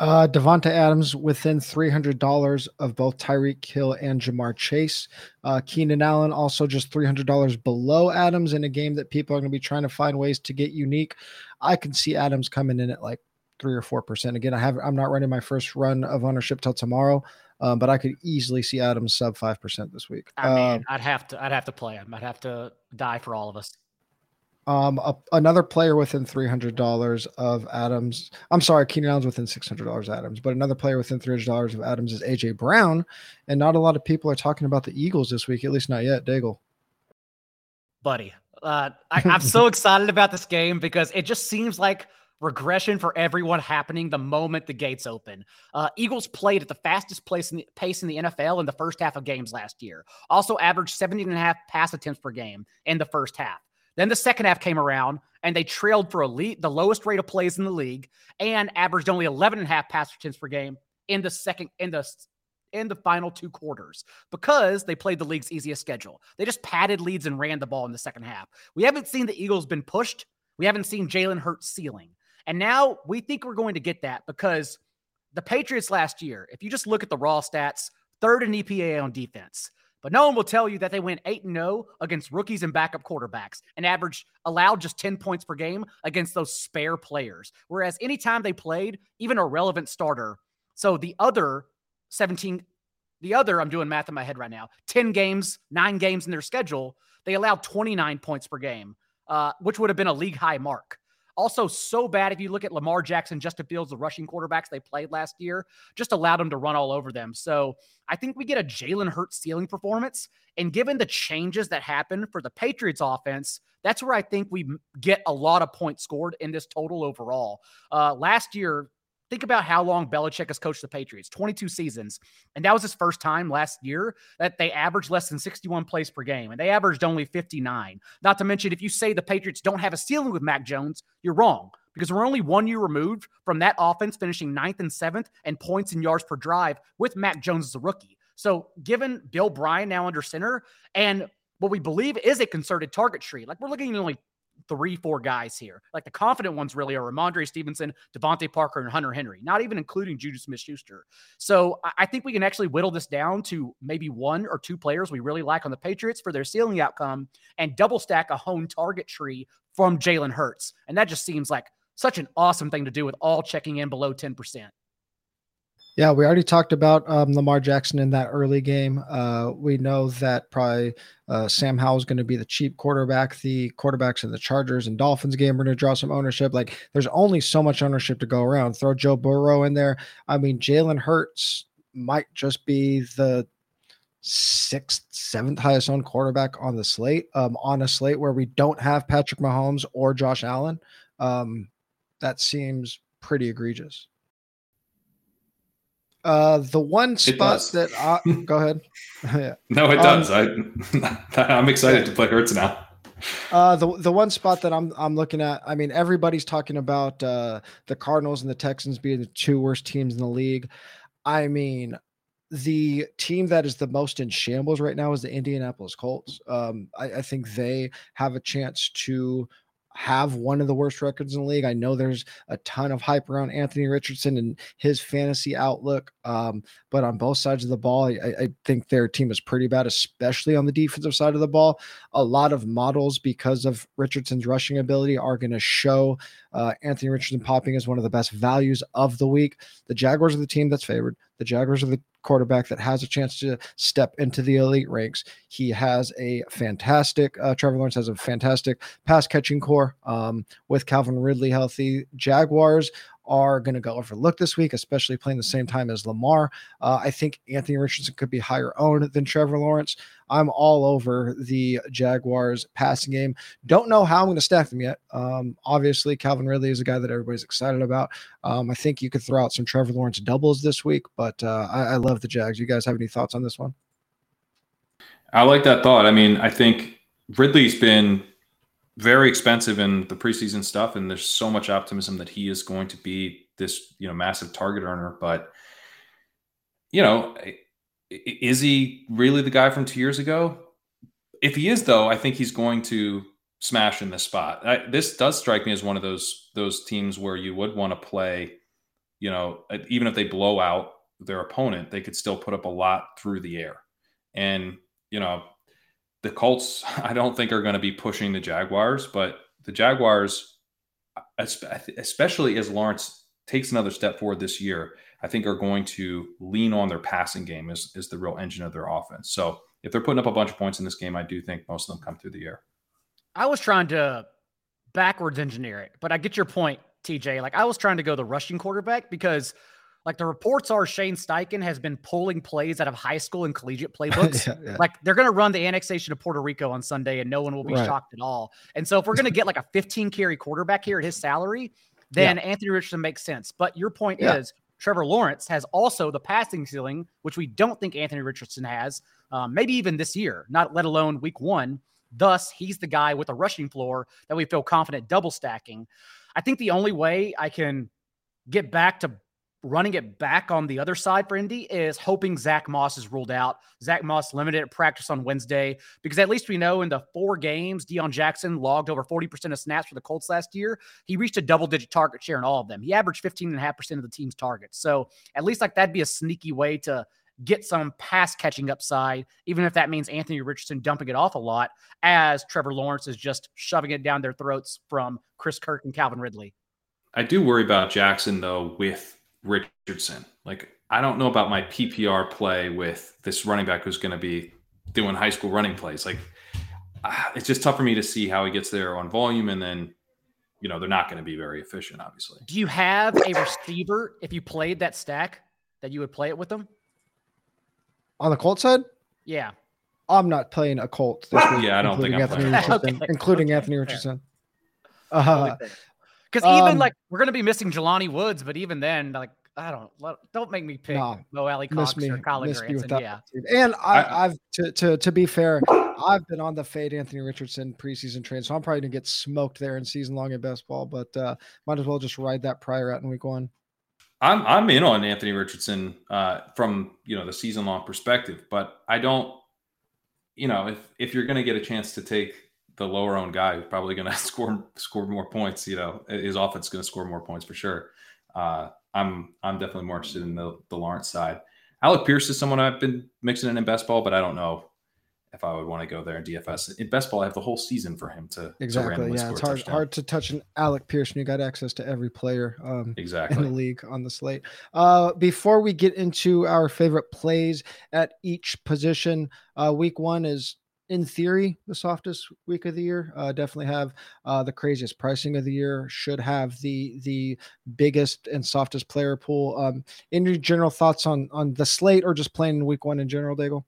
Uh, Davante Adams within $300 of both Tyreek Hill and Ja'Marr Chase. Uh, Keenan Allen also just $300 below Adams in a game that people are going to be trying to find ways to get unique. I can see Adams coming in at like three or four percent. Again, I have I'm not running my first run of ownership till tomorrow, um, but I could easily see Adams sub five percent this week. I mean, uh, I'd have to I'd have to play him. I'd have to die for all of us. Um, a, another player within three hundred dollars of Adams. I'm sorry, Keenan Allen's within six hundred dollars Adams, but another player within three hundred dollars of Adams is AJ Brown, and not a lot of people are talking about the Eagles this week, at least not yet. Daigle, buddy, uh, I, I'm so excited about this game because it just seems like regression for everyone happening the moment the gates open. Uh, Eagles played at the fastest pace in, the, pace in the NFL in the first half of games last year. Also averaged 17 and a half pass attempts per game in the first half. Then the second half came around and they trailed for elite, the lowest rate of plays in the league and averaged only 11 and a half pass attempts per game in the second in the in the final two quarters because they played the league's easiest schedule. They just padded leads and ran the ball in the second half. We haven't seen the Eagles been pushed. We haven't seen Jalen Hurts ceiling. And now we think we're going to get that because the Patriots last year, if you just look at the raw stats, third in EPA on defense. But no one will tell you that they went 8 0 against rookies and backup quarterbacks and averaged allowed just 10 points per game against those spare players. Whereas anytime they played, even a relevant starter, so the other 17, the other, I'm doing math in my head right now, 10 games, nine games in their schedule, they allowed 29 points per game, uh, which would have been a league high mark. Also, so bad if you look at Lamar Jackson, Justin Fields, the rushing quarterbacks they played last year, just allowed them to run all over them. So I think we get a Jalen Hurts ceiling performance. And given the changes that happen for the Patriots offense, that's where I think we get a lot of points scored in this total overall. Uh, last year, Think about how long Belichick has coached the Patriots 22 seasons. And that was his first time last year that they averaged less than 61 plays per game, and they averaged only 59. Not to mention, if you say the Patriots don't have a ceiling with Mac Jones, you're wrong because we're only one year removed from that offense finishing ninth and seventh and points and yards per drive with Mac Jones as a rookie. So, given Bill O'Brien now under center and what we believe is a concerted target tree, like we're looking at only three, four guys here. Like the confident ones really are Rhamondre Stevenson, DeVante Parker, and Hunter Henry, not even including Juju Smith Schuster. So I think we can actually whittle this down to maybe one or two players we really like on the Patriots for their ceiling outcome and double stack a home target tree from Jalen Hurts. And that just seems like such an awesome thing to do with all checking in below 10%. Yeah, we already talked about um, Lamar Jackson in that early game. Uh, we know that probably uh, Sam Howell is going to be the cheap quarterback. The quarterbacks in the Chargers and Dolphins game are going to draw some ownership. Like, there's only so much ownership to go around. Throw Joe Burrow in there. I mean, Jalen Hurts might just be the sixth, seventh highest owned quarterback on the slate. Um, on a slate where we don't have Patrick Mahomes or Josh Allen. Um, that seems pretty egregious. Uh, the one spot that I, go ahead. yeah. No, it does. Um, I I'm excited to play Hurts now. Uh, the the one spot that I'm I'm looking at. I mean, everybody's talking about uh, the Cardinals and the Texans being the two worst teams in the league. I mean, the team that is the most in shambles right now is the Indianapolis Colts. Um, I, I, think they have a chance to have one of the worst records in the league. I know there's a ton of hype around Anthony Richardson and his fantasy outlook, um, but on both sides of the ball, I, I, think their team is pretty bad, especially on the defensive side of the ball. A lot of models, because of Richardson's rushing ability, are going to show uh, Anthony Richardson popping as one of the best values of the week. The Jaguars are the team that's favored. The Jaguars are the quarterback that has a chance to step into the elite ranks. He has a fantastic, uh, Trevor Lawrence has a fantastic pass catching core um, with Calvin Ridley healthy. Jaguars are going to go overlooked this week, especially playing the same time as Lamar. Uh, I think Anthony Richardson could be higher owned than Trevor Lawrence. I'm all over the Jaguars passing game. Don't know how I'm going to stack them yet. Um, obviously, Calvin Ridley is a guy that everybody's excited about. Um, I think you could throw out some Trevor Lawrence doubles this week, but uh, I, I love the Jags. You guys have any thoughts on this one? I like that thought. I mean, I think Ridley's been very expensive in the preseason stuff, and there's so much optimism that he is going to be this you know massive target earner. But you know, is he really the guy from two years ago? If he is, though, I think he's going to smash in this spot. I, this does strike me as one of those those teams where you would want to play. You know, uh, even if they blow out their opponent, they could still put up a lot through the air. And you know, the Colts, I don't think are going to be pushing the Jaguars, but the Jaguars, especially as Lawrence takes another step forward this year, I think are going to lean on their passing game as, as the real engine of their offense. So if they're putting up a bunch of points in this game, I do think most of them come through the air. I was trying to backwards engineer it, but I get your point, TJ. Like I was trying to go the rushing quarterback because – like the reports are Shane Steichen has been pulling plays out of high school and collegiate playbooks. yeah, yeah. Like they're going to run the annexation of Puerto Rico on Sunday and no one will be right. shocked at all. And so if we're going to get like a 15 carry quarterback here at his salary, then yeah. Anthony Richardson makes sense. But your point is Trevor Lawrence has also the passing ceiling, which we don't think Anthony Richardson has, um, maybe even this year, not let alone week one. Thus, he's the guy with a rushing floor that we feel confident double stacking. I think the only way I can get back to running it back on the other side for Indy is hoping Zack Moss is ruled out. Zack Moss limited practice on Wednesday because at least we know in the four games, Deon Jackson logged over 40% of snaps for the Colts last year. He reached a double digit target share in all of them. He averaged 15.5% of the team's targets. So at least like that'd be a sneaky way to get some pass catching upside, even if that means Anthony Richardson dumping it off a lot, as Trevor Lawrence is just shoving it down their throats from Chris Kirk and Calvin Ridley. I do worry about Jackson though with Richardson. Like, I don't know about my PPR play with this running back who's going to be doing high school running plays. Like, uh, it's just tough for me to see how he gets there on volume, and then, you know, they're not going to be very efficient, obviously. Do you have a receiver if you played that stack that you would play it with them on the Colts side? Yeah. I'm not playing a Colt this week. Yeah, I don't think I'm Anthony playing. Richardson, okay. including okay. Anthony Richardson. Uh, because um, even like we're gonna be missing Jelani Woods, but even then, like I don't don't make me pick no, Mo Alie-Cox me, or Kylen Granson. Yeah, and I, have to, to to be fair, I've been on the fade Anthony Richardson preseason train, so I'm probably gonna get smoked there in season long in best ball. But uh, might as well just ride that prior out in week one. I'm I'm in on Anthony Richardson uh, from you know the season long perspective, but I don't, you know, if if you're gonna get a chance to take the lower owned guy who's probably going to score score more points. You know, his offense is going to score more points for sure. Uh, I'm I'm definitely more interested in the the Lawrence side. Alec Pierce is someone I've been mixing in in best ball, but I don't know if I would want to go there in DFS. In best ball, I have the whole season for him to exactly. To yeah, it's hard hard to touch an Alec Pierce, and you got access to every player um, exactly in the league on the slate. Uh, before we get into our favorite plays at each position, uh, week one is in theory the softest week of the year. Uh, definitely have uh, the craziest pricing of the year. Should have the the biggest and softest player pool. Um, any general thoughts on on the slate or just playing week one in general, Daigle?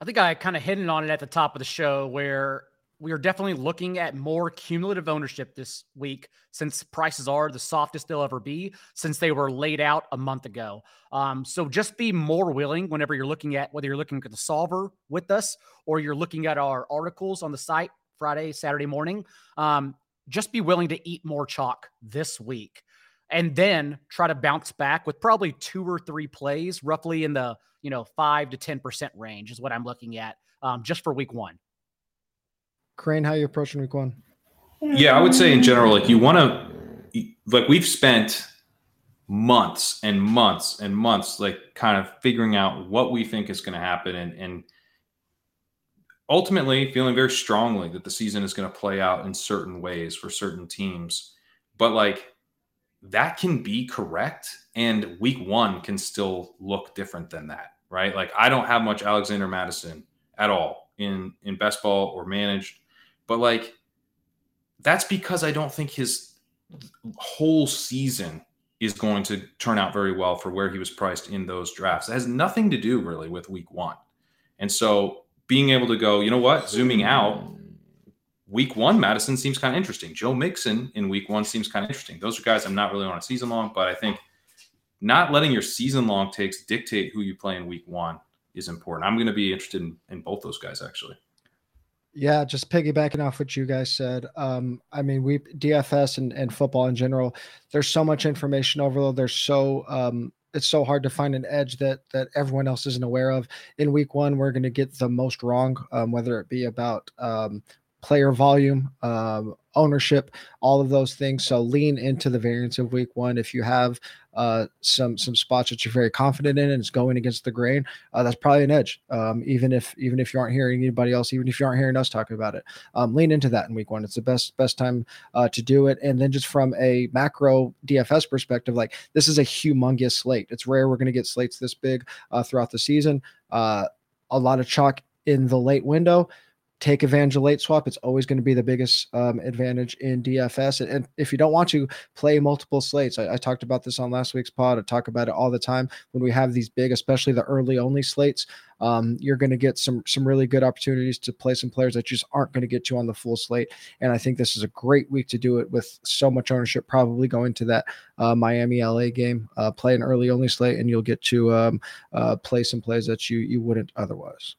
I think I kind of hit on it at the top of the show where we are definitely looking at more cumulative ownership this week since prices are the softest they'll ever be since they were laid out a month ago. Um, so just be more willing whenever you're looking at whether you're looking at the solver with us or you're looking at our articles on the site Friday, Saturday morning. Um, just be willing to eat more chalk this week and then try to bounce back with probably two or three plays, roughly in the you know five to ten percent range is what I'm looking at um, just for week one. Kerrane, how you approaching week one? Yeah, I would say in general, like you want to, like we've spent months and months and months, like kind of figuring out what we think is going to happen, and and ultimately feeling very strongly that the season is going to play out in certain ways for certain teams, but like that can be correct and week one can still look different than that right? Like i don't have much alexander Mattison at all in in best ball or managed but like that's because i don't think his whole season is going to turn out very well for where he was priced in those drafts it has nothing to do really with week one and so being able to go you know what zooming out week one, Mattison seems kind of interesting. Joe Mixon in week one seems kind of interesting. Those are guys I'm not really on a season long, but I think not letting your season long takes dictate who you play in week one is important. I'm going to be interested in, in both those guys actually. Yeah, just piggybacking off what you guys said. Um, I mean, we DFS and, and football in general, there's so much information overload. There's so um, it's so hard to find an edge that that everyone else isn't aware of. In week one, we're going to get the most wrong, um, whether it be about um, player volume, um, ownership, all of those things. So lean into the variance of week one. If you have uh, some some spots that you're very confident in and it's going against the grain, uh, that's probably an edge. Um, even if even if you aren't hearing anybody else, even if you aren't hearing us talking about it, um, lean into that in week one. It's the best best time uh, to do it. And then just from a macro DFS perspective, like this is a humongous slate. It's rare we're going to get slates this big uh, throughout the season. Uh, a lot of chalk in the late window take advantage of late swap. It's always going to be the biggest um, advantage in DFS. And, and, if you don't want to play multiple slates, I, I, talked about this on last week's pod. I talk about it all the time when we have these big, especially the early only slates. Um, you're going to get some some really good opportunities to play some players that just aren't going to get you on the full slate. And I think this is a great week to do it with so much ownership probably going to that uh, Miami LA game. Uh, play an early only slate, and you'll get to um, uh, play some plays that you you wouldn't otherwise.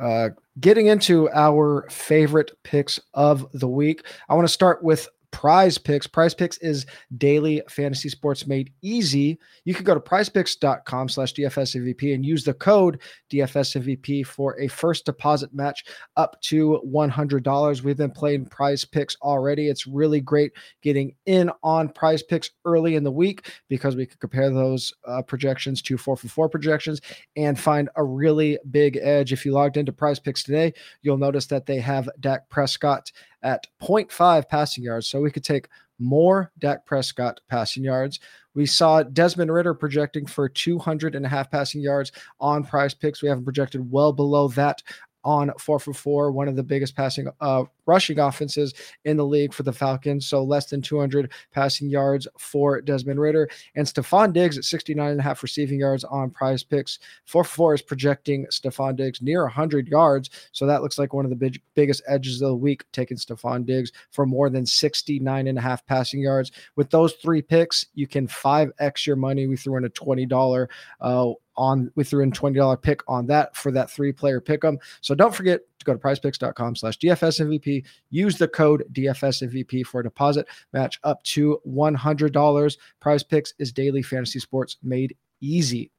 Uh, getting into our favorite picks of the week, I want to start with Prize Picks. Prize Picks is daily fantasy sports made easy. You can go to prizepicks.com slash DFSMVP and use the code DFSMVP for a first deposit match up to $100. We've been playing Prize Picks already. It's really great getting in on Prize Picks early in the week because we can compare those uh, projections to 4 for 4 projections and find a really big edge. If you logged into Prize Picks today, you'll notice that they have Dak Prescott at 0.5 passing yards. So we could take more Dak Prescott passing yards. We saw Desmond Ridder projecting for 200 and a half passing yards on prize picks. We haven't projected well below that on four for four, one of the biggest passing uh, rushing offenses in the league for the Falcons. So less than 200 passing yards for Desmond Ridder. and Stefon Diggs at 69 and a half receiving yards on prize picks. Four for four is projecting Stefon Diggs near 100 yards. So that looks like one of the big, biggest edges of the week, taking Stefon Diggs for more than 69 and a half passing yards. With those three picks, you can 5x your money. We threw in a $20 uh, on we threw in $20 pick on that for that three player pick 'em. So don't forget to go to prizepicks.com slash DFSMVP. Use the code DFSMVP for a deposit match up to $100. Prize Picks is daily fantasy sports made easy.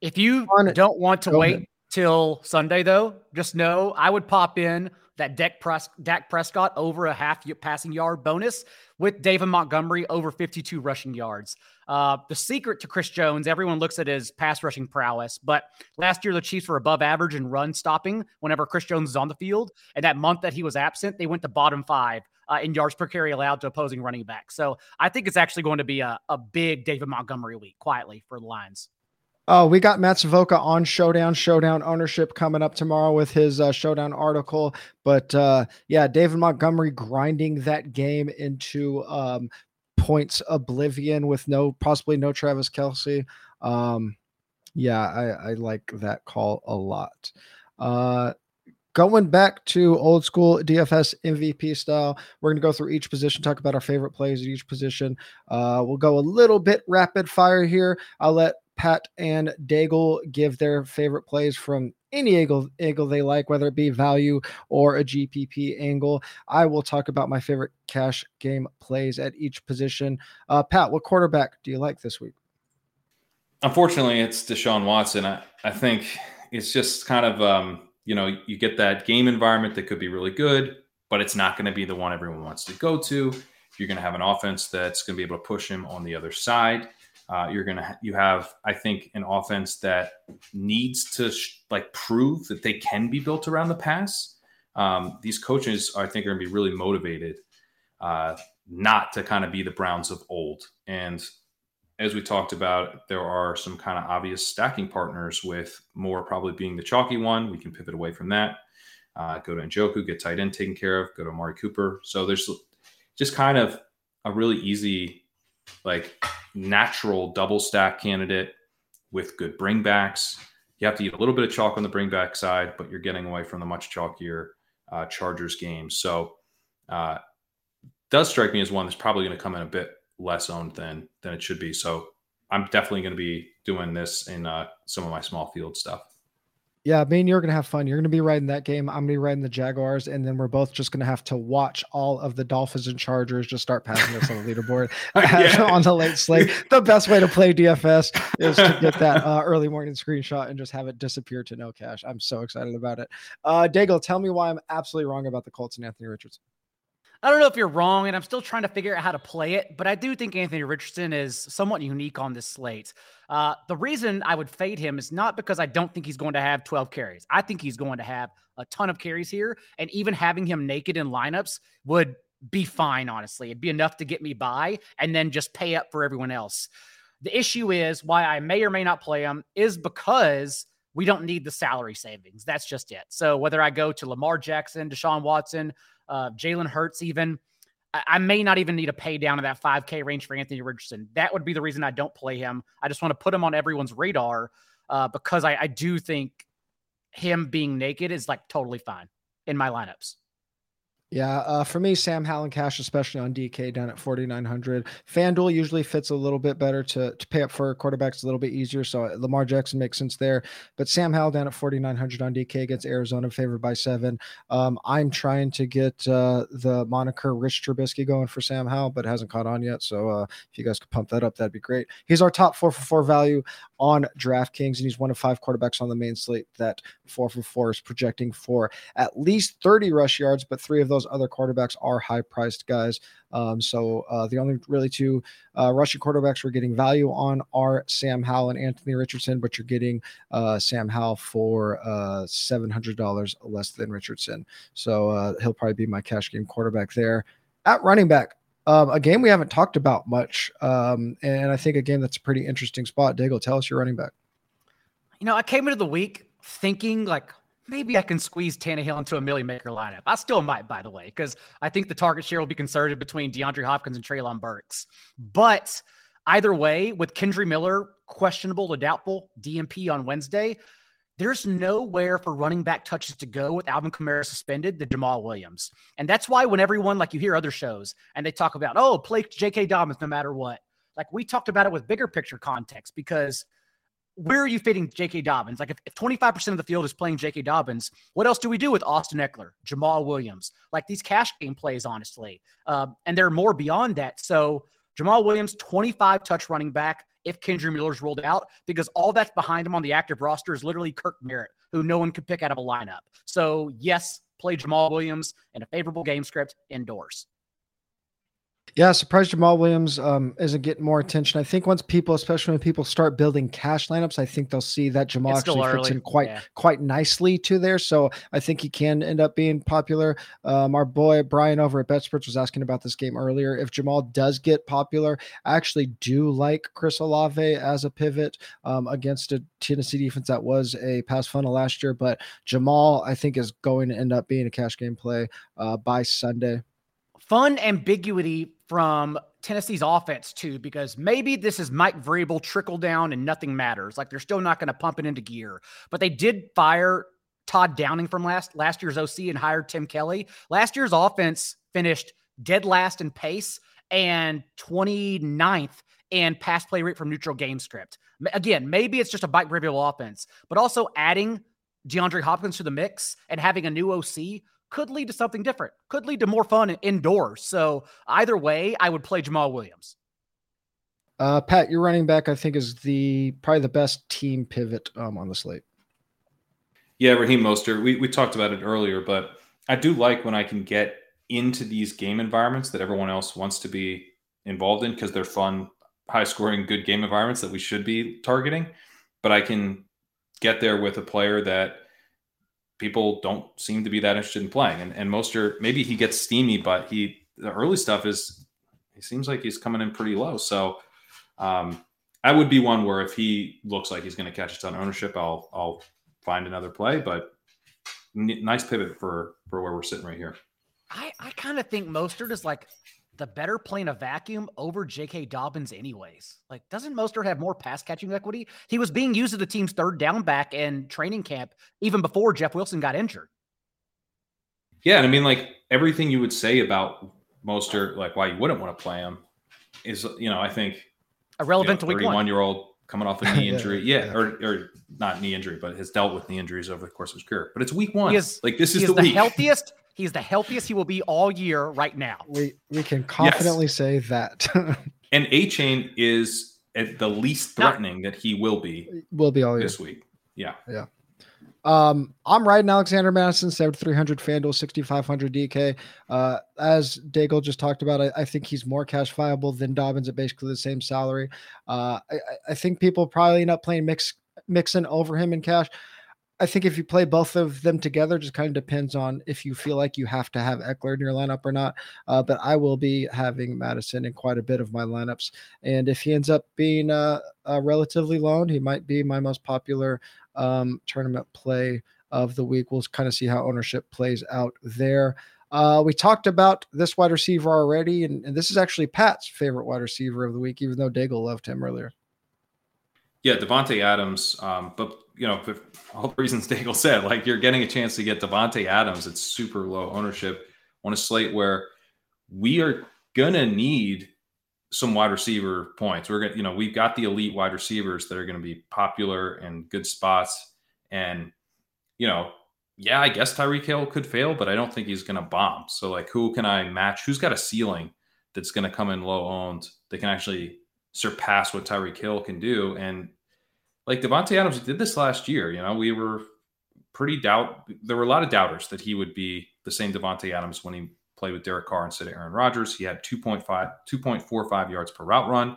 If you don't want to wait, till Sunday, though. Just know I would pop in that Dak, Pres- Dak Prescott over a half passing yard bonus with David Montgomery over 52 rushing yards. Uh, the secret to Chris Jones, everyone looks at his pass rushing prowess, but last year the Chiefs were above average in run stopping whenever Chris Jones is on the field. And that month that he was absent, they went to bottom five uh, in yards per carry allowed to opposing running backs. So I think it's actually going to be a, a big David Montgomery week quietly for the Lions. Oh, we got Matt Savoca on Showdown, Showdown ownership coming up tomorrow with his uh, Showdown article. But uh, yeah, David Montgomery grinding that game into um, points oblivion with no, possibly no Travis Kelce. Um, yeah, I, I like that call a lot. Uh, going back to old school DFS MVP style, we're going to go through each position, talk about our favorite plays at each position. Uh, we'll go a little bit rapid fire here. I'll let Pat and Daigle give their favorite plays from any angle, angle they like, whether it be value or a GPP angle. I will talk about my favorite cash game plays at each position. Uh, Pat, what quarterback do you like this week? Unfortunately, it's Deshaun Watson. I, I think it's just kind of, um, you know, you get that game environment that could be really good, but it's not going to be the one everyone wants to go to. You're going to have an offense that's going to be able to push him on the other side. Uh, you're gonna you have I think an offense that needs to sh- like prove that they can be built around the pass. Um, these coaches I think are gonna be really motivated uh, not to kind of be the Browns of old. And as we talked about, there are some kind of obvious stacking partners with more probably being the chalky one. We can pivot away from that. Uh, go to Njoku, get tight end taken care of. Go to Amari Cooper. So there's just kind of a really easy like natural double stack candidate with good bringbacks. You have to eat a little bit of chalk on the bringback side, but you're getting away from the much chalkier uh, Chargers game. So, uh, does strike me as one that's probably going to come in a bit less owned than than it should be. So, I'm definitely going to be doing this in uh, some of my small field stuff. Yeah, me and you're gonna have fun. You're gonna be riding that game. I'm gonna be riding the Jaguars, and then we're both just gonna have to watch all of the Dolphins and Chargers just start passing us on the leaderboard on the late slate. The best way to play DFS is to get that uh, early morning screenshot and just have it disappear to no cash. I'm so excited about it. Uh, Daigle, tell me why I'm absolutely wrong about the Colts and Anthony Richardson. I don't know if you're wrong, and I'm still trying to figure out how to play it, but I do think Anthony Richardson is somewhat unique on this slate. Uh, the reason I would fade him is not because I don't think he's going to have 12 carries. I think he's going to have a ton of carries here, and even having him naked in lineups would be fine, honestly. It'd be enough to get me by and then just pay up for everyone else. The issue is why I may or may not play him is because we don't need the salary savings. That's just it. So whether I go to Lamar Jackson, Deshaun Watson, uh, Jalen Hurts, even. I, may not even need a pay down in that 5K range for Anthony Richardson. That would be the reason I don't play him. I just want to put him on everyone's radar uh, because I, I do think him being naked is like totally fine in my lineups. Yeah, uh, for me, Sam Howell cash, especially on DK down at 4,900. FanDuel usually fits a little bit better to, to pay up for quarterbacks a little bit easier. So uh, Lamar Jackson makes sense there. But Sam Howell down at 4,900 on DK against Arizona, favored by seven. Um, I'm trying to get uh, the moniker Rich Trubisky going for Sam Howell, but hasn't caught on yet. So uh, if you guys could pump that up, that'd be great. He's our top four for four value on DraftKings, and he's one of five quarterbacks on the main slate that four for four is projecting for at least 30 rush yards, but three of those other quarterbacks are high priced guys. Um, so uh, the only really two uh, rushing quarterbacks we're getting value on are Sam Howell and Anthony Richardson, but you're getting uh, Sam Howell for uh, $700 less than Richardson. So uh, he'll probably be my cash game quarterback there. At running back, um, a game we haven't talked about much, um, and I think a game that's a pretty interesting spot. Daigle, tell us your running back. You know, I came into the week thinking like maybe I can squeeze Tannehill into a Milly Maker lineup. I still might, by the way, because I think the target share will be concerted between DeAndre Hopkins and Treylon Burks. But either way, with Kendre Miller questionable to doubtful DNP on Wednesday, there's nowhere for running back touches to go with Alvin Kamara suspended The Jamaal Williams. And that's why when everyone, like you hear other shows and they talk about, oh, play J.K. Dobbins no matter what. Like we talked about it with bigger picture context because where are you fitting J.K. Dobbins? Like if, if 25% of the field is playing J.K. Dobbins, what else do we do with Austin Ekeler, Jamaal Williams? Like these cash game plays, honestly. Uh, and there are more beyond that. So Jamaal Williams, 25 touch running back if Kendre Miller's ruled out because all that's behind him on the active roster is literally Kirk Merritt, who no one could pick out of a lineup. So, yes, play Jamaal Williams in a favorable game script indoors. Yeah, surprised Jamaal Williams um, isn't getting more attention. I think once people, especially when people start building cash lineups, I think they'll see that Jamaal it's actually fits in quite yeah. quite nicely to there. So I think he can end up being popular. Um, our boy Brian over at BetSports was asking about this game earlier. If Jamaal does get popular, I actually do like Chris Olave as a pivot um, against a Tennessee defense that was a pass funnel last year. But Jamaal, I think, is going to end up being a cash game play uh, by Sunday fun ambiguity from Tennessee's offense too, because maybe this is Mike Vrabel trickle down and nothing matters. Like they're still not going to pump it into gear, but they did fire Todd Downing from last last year's OC and hired Tim Kelly. Last year's offense finished dead last in pace and 29th in pass play rate from neutral game script. Again, maybe it's just a Mike Vrabel offense, but also adding DeAndre Hopkins to the mix and having a new OC could lead to something different, could lead to more fun indoors. So either way, I would play Jamaal Williams. Uh, Pat, your running back, I think, is the probably the best team pivot um, on the slate. Yeah, Raheem Mostert. We we talked about it earlier, but I do like when I can get into these game environments that everyone else wants to be involved in because they're fun, high scoring, good game environments that we should be targeting. But I can get there with a player that people don't seem to be that interested in playing. And and Mostert, maybe he gets steamy, but he the early stuff is he seems like he's coming in pretty low. So um, I would be one where if he looks like he's going to catch a ton of ownership, I'll I'll find another play. But n- nice pivot for for where we're sitting right here. I I kind of think Mostert is like the better playing a vacuum over J.K. Dobbins, anyways. Like, doesn't Mostert have more pass catching equity? He was being used as the team's third down back in training camp even before Jeff Wilson got injured. Yeah, and I mean, like everything you would say about Mostert, like why you wouldn't want to play him, is you know I think irrelevant you know, to week one. year old coming off a knee injury, yeah, yeah, Or, or not knee injury, but has dealt with knee injuries over the course of his career. But it's week one. Is, like this is the, the week. healthiest He's the healthiest he will be all year right now. We we can confidently yes. say that. and Achane is at the least threatening that he will be. Will be all year. this week. Yeah. Yeah. Um, I'm riding Alexander Mattison, 7,300 FanDuel, 6,500 DK. Uh, as Daigle just talked about, I, I, think he's more cash viable than Dobbins at basically the same salary. Uh, I, I think people probably end up playing mix Mixon over him in cash. I think if you play both of them together, just kind of depends on if you feel like you have to have Ekeler in your lineup or not. Uh, but I will be having Mattison in quite a bit of my lineups, and if he ends up being uh, uh, relatively low, he might be my most popular um, tournament play of the week. We'll kind of see how ownership plays out there. Uh, we talked about this wide receiver already, and, and, this is actually Pat's favorite wide receiver of the week, even though Daigle loved him earlier. Yeah, Davante Adams. Um, but you know, for all the reasons Daigle said, like you're getting a chance to get Davante Adams It's super low ownership on a slate where we are gonna need some wide receiver points. We're gonna, you know, we've got the elite wide receivers that are gonna be popular and good spots. And, you know, yeah, I guess Tyreek Hill could fail, but I don't think he's gonna bomb. So like who can I match? Who's got a ceiling that's gonna come in low owned that can actually surpass what Tyreek Hill can do? And like Davante Adams did this last year. You know, we were pretty doubt. There were a lot of doubters that he would be the same Davante Adams when he played with Derek Carr instead of Aaron Rodgers. He had 2.5, 2.45 yards per route run,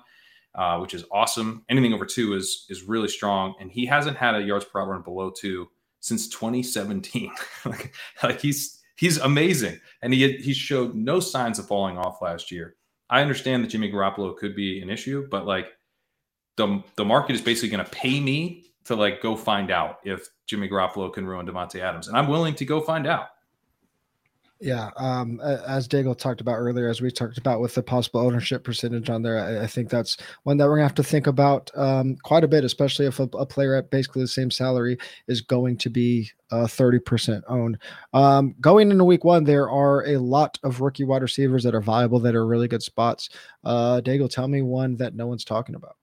uh, which is awesome. Anything over two is is really strong, and he hasn't had a yards per route run below two since 2017. like, like he's he's amazing, and he he showed no signs of falling off last year. I understand that Jimmy Garoppolo could be an issue, but like the the market is basically going to pay me to like go find out if Jimmy Garoppolo can ruin Davante Adams, and I'm willing to go find out. Yeah, um, as Daigle talked about earlier, as we talked about with the possible ownership percentage on there, I, I think that's one that we're gonna have to think about um, quite a bit, especially if a, a, player at basically the same salary is going to be uh, thirty percent owned. Um, going into week one, there are a lot of rookie wide receivers that are viable that are really good spots. Uh, Daigle, tell me one that no one's talking about.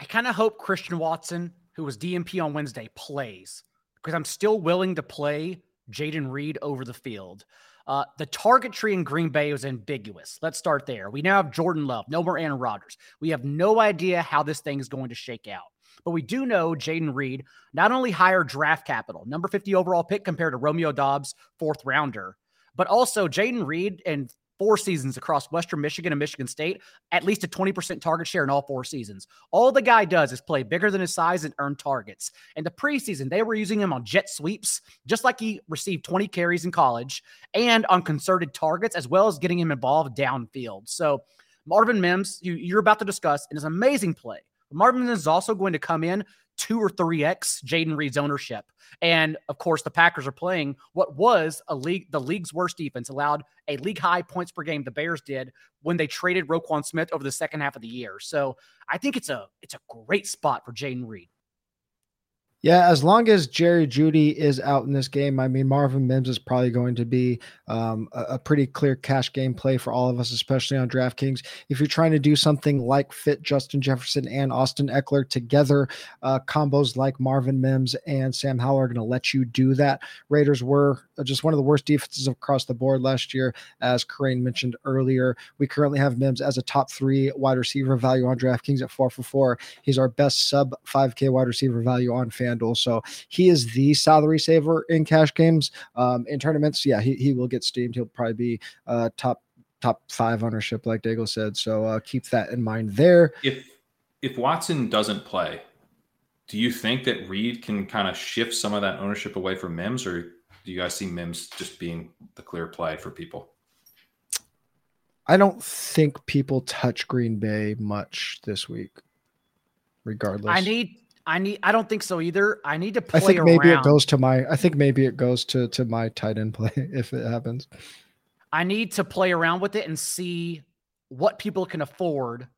I kind of hope Christian Watson, who was DNP on Wednesday, plays because I'm still willing to play Jayden Reed over the field. Uh, the target tree in Green Bay was ambiguous. Let's start there. We now have Jordan Love, no more Aaron Rodgers. We have no idea how this thing is going to shake out. But we do know Jayden Reed not only higher draft capital, number 50 overall pick compared to Romeo Doubs, fourth rounder, but also Jayden Reed and four seasons across Western Michigan and Michigan State, at least a 20% target share in all four seasons. All the guy does is play bigger than his size and earn targets. In the preseason, they were using him on jet sweeps, just like he received 20 carries in college, and on concerted targets, as well as getting him involved downfield. So, Marvin Mims, you, you're about to discuss, and is an amazing play. Marvin Mims is also going to come in two or three X Jayden Reed's ownership. And of course, the Packers are playing what was a league, the league's worst defense, allowed a league high points per game. The Bears did when they traded Roquan Smith over the second half of the year. So I think it's a it's a great spot for Jayden Reed. Yeah, as long as Jerry Jeudy is out in this game, I mean, Marvin Mims is probably going to be um, a, a, pretty clear cash game play for all of us, especially on DraftKings. If you're trying to do something like fit Justin Jefferson and Austin Ekeler together, uh, combos like Marvin Mims and Sam Howell are going to let you do that. Raiders were just one of the worst defenses across the board last year, as Kerrane mentioned earlier. We currently have Mims as a top three wide receiver value on DraftKings at four for four. He's our best sub 5K wide receiver value on fan FanDuel. So he is the salary saver in cash games. Um, in tournaments, yeah, he, he will get steamed. He'll probably be uh, top top five ownership, like Daigle said. So uh, keep that in mind there. If if Watson doesn't play, do you think that Reed can kind of shift some of that ownership away from Mims, or do you guys see Mims just being the clear play for people? I don't think people touch Green Bay much this week, regardless. I need I need. I don't think so either. I need to play. I think around. maybe it goes to my. I think maybe it goes to to my tight end play if it happens. I need to play around with it and see what people can afford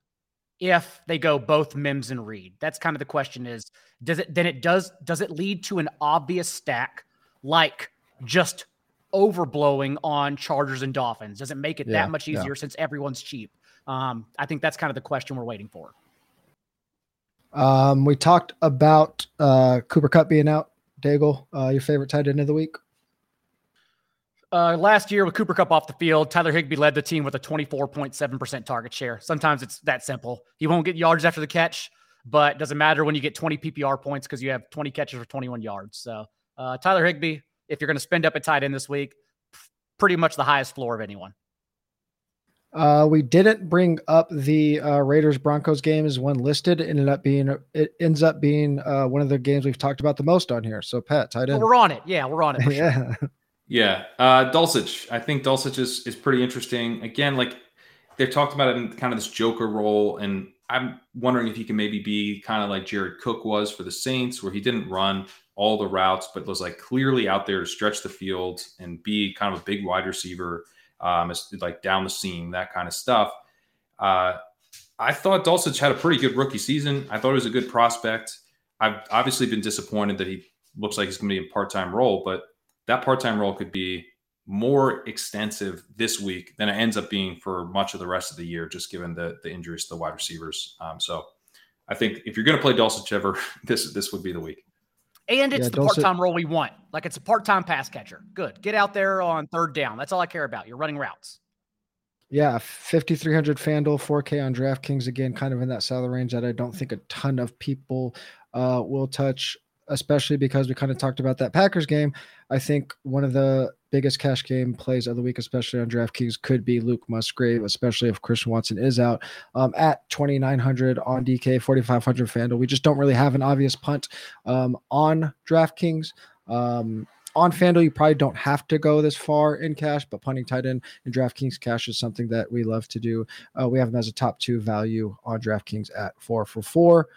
if they go both Mims and Reed. That's kind of the question. Is does it then it does does it lead to an obvious stack like just overblowing on Chargers and Dolphins? Does it make it yeah, that much easier yeah. since everyone's cheap? Um, I think that's kind of the question we're waiting for. Um, we talked about uh, Cooper Kupp being out. Daigle, uh, your favorite tight end of the week? Uh, last year with Cooper Kupp off the field, Tyler Higbee led the team with a 24.7% target share. Sometimes it's that simple. He won't get yards after the catch, but doesn't matter when you get 20 PPR points because you have 20 catches for 21 yards. So uh, Tyler Higbee, if you're going to spend up a tight end this week, pretty much the highest floor of anyone. Uh, we didn't bring up the uh, Raiders Broncos game as one listed. It ended up being it ends up being uh, one of the games we've talked about the most on here. So Pat, tight end. Well, we're on it. Yeah, we're on it. yeah. Sure. Yeah. Uh, Dulcich. I think Dulcich is is pretty interesting. Again, like they've talked about it in kind of this Joker role, and I'm wondering if he can maybe be kind of like Jared Cook was for the Saints, where he didn't run all the routes, but was like clearly out there to stretch the field and be kind of a big wide receiver um, like down the seam, that kind of stuff. Uh, I thought Dulcich had a pretty good rookie season. I thought he was a good prospect. I've obviously been disappointed that he looks like he's going to be a part time role, but that part time role could be more extensive this week than it ends up being for much of the rest of the year, just given the the injuries to the wide receivers. Um, so I think if you're going to play Dulcich ever, this this would be the week. And it's yeah, the part time role we want. Like it's a part time pass catcher. Good. Get out there on third down. That's all I care about. You're running routes. Yeah, 5,300 FanDuel, 4K on DraftKings. Again, kind of in that salary range that I don't think a ton of people uh, will touch, especially because we kind of talked about that Packers game. I think one of the biggest cash game plays of the week, especially on DraftKings, could be Luke Musgrave, especially if Christian Watson is out um, at 2,900 on DK, 4,500 FanDuel. We just don't really have an obvious punt um, on DraftKings. Um, on FanDuel, you probably don't have to go this far in cash, but punting tight end in DraftKings cash is something that we love to do. Uh, we have him as a top two value on DraftKings at four for four.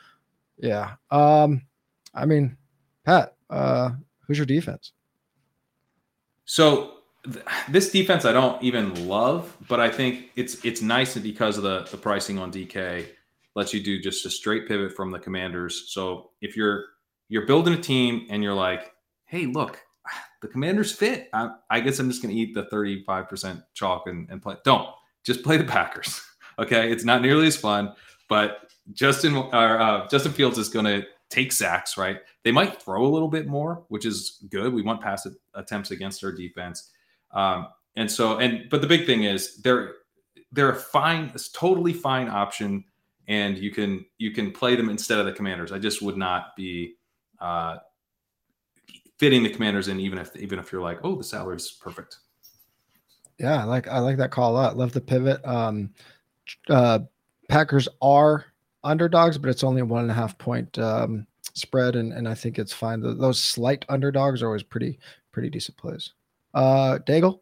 Yeah. Um, I mean, Pat, uh, who's your defense? So th- this defense I don't even love, but I think it's it's nice because of the the pricing on DK lets you do just a straight pivot from the commanders. So if you're you're building a team and you're like, hey, look, the commanders fit. I, I guess I'm just to eat the 35% chalk and, and play. Don't just play the Packers. okay. It's not nearly as fun, but Justin, or, uh, Justin Fields is to take sacks, right? They might throw a little bit more, which is good. We want pass attempts against our defense. Um, and so and but the big thing is they're they're a fine, it's totally fine option, and you can you can play them instead of the Commanders. I just would not be uh, fitting the Commanders in, even if even if you're like, oh, the salary's perfect. Yeah, I like I like that call a lot. Love the pivot. Um, uh, Packers are underdogs, but it's only a one and a half point um, spread, and, and I think it's fine. Those slight underdogs are always pretty pretty decent plays. Uh, Daigle.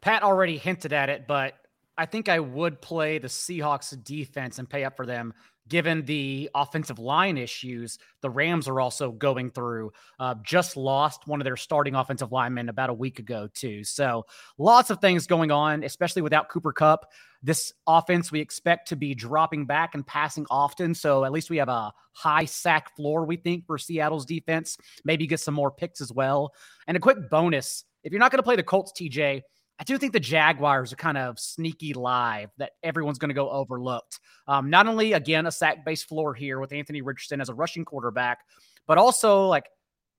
Pat already hinted at it, but I think I would play the Seahawks defense and pay up for them given the offensive line issues the Rams are also going through. Uh, just lost one of their starting offensive linemen about a week ago, too. So lots of things going on, especially without Cooper Kupp. This offense we expect to be dropping back and passing often. So at least we have a high sack floor, we think, for Seattle's defense. Maybe get some more picks as well. And a quick bonus if you're not going to play the Colts, TJ, I do think the Jaguars are kind of sneaky live that everyone's going to go overlooked. Um, not only, again, a sack based floor here with Anthony Richardson as a rushing quarterback, but also like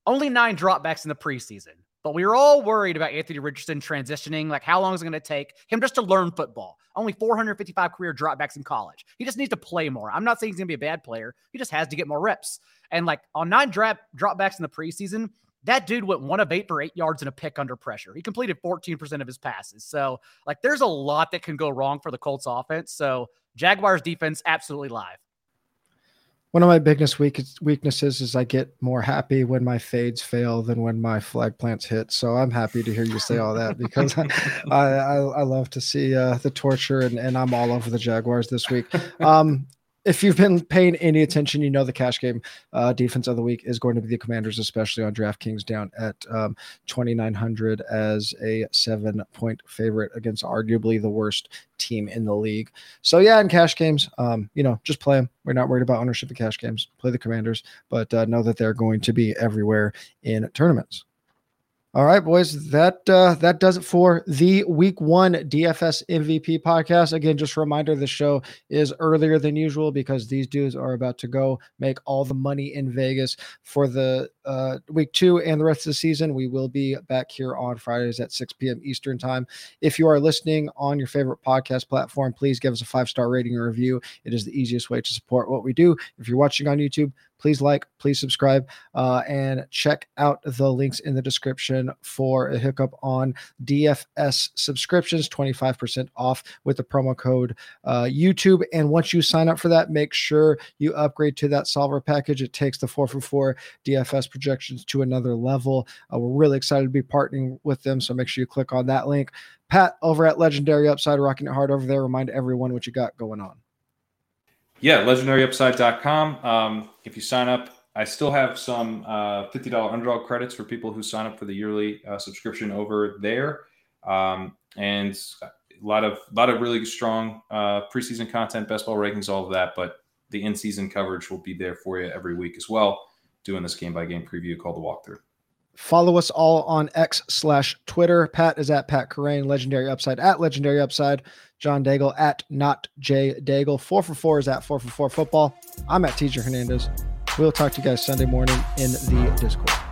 only nine dropbacks in the preseason. But we were all worried about Anthony Richardson transitioning. Like, how long is it going to take him just to learn football? Only 455 career dropbacks in college. He just needs to play more. I'm not saying he's going to be a bad player. He just has to get more reps. And like on nine drop dropbacks in the preseason, that dude went one of eight for eight yards and a pick under pressure. He completed 14% of his passes. So, like, there's a lot that can go wrong for the Colts offense. So, Jaguars defense absolutely live. One of my biggest weaknesses is I get more happy when my fades fail than when my flag plants hit. So I'm happy to hear you say all that because I, I, I love to see uh, the torture and, and I'm all over the Jaguars this week. Um, if you've been paying any attention, you know the cash game uh, defense of the week is going to be the Commanders, especially on DraftKings, down at um, 2,900 as a seven point favorite against arguably the worst team in the league. So, yeah, in cash games, um, you know, just play them. We're not worried about ownership of cash games. Play the Commanders, but uh, know that they're going to be everywhere in tournaments. All right, boys, that uh, that does it for the Week One DFS MVP podcast. Again, just a reminder: the show is earlier than usual because these dudes are about to go make all the money in Vegas for the uh, Week Two and the rest of the season. We will be back here on Fridays at 6 p.m. Eastern Time. If you are listening on your favorite podcast platform, please give us a five star rating and review. It is the easiest way to support what we do. If you're watching on YouTube, please like, please subscribe, uh, and check out the links in the description for a hookup on DFS subscriptions, 25% off with the promo code uh, YouTube. And once you sign up for that, make sure you upgrade to that solver package. It takes the 4 for 4 DFS projections to another level. Uh, we're really excited to be partnering with them. So make sure you click on that link. Pat over at Legendary Upside, rocking it hard over there. Remind everyone what you got going on. Yeah, legendaryupside.com. Um, if you sign up, I still have some uh, $50 underdog credits for people who sign up for the yearly uh, subscription over there. Um, and a lot of lot of really strong uh, preseason content, best ball rankings, all of that. But the in season coverage will be there for you every week as well, doing this game by game preview called the walkthrough. Follow us all on X slash Twitter. Pat is at Pat Kerrane, Legendary Upside at Legendary Upside. John Daigle at not J Daigle. Four for four is at four for four football. I'm at TJ Hernandez. We'll talk to you guys Sunday morning in the Discord.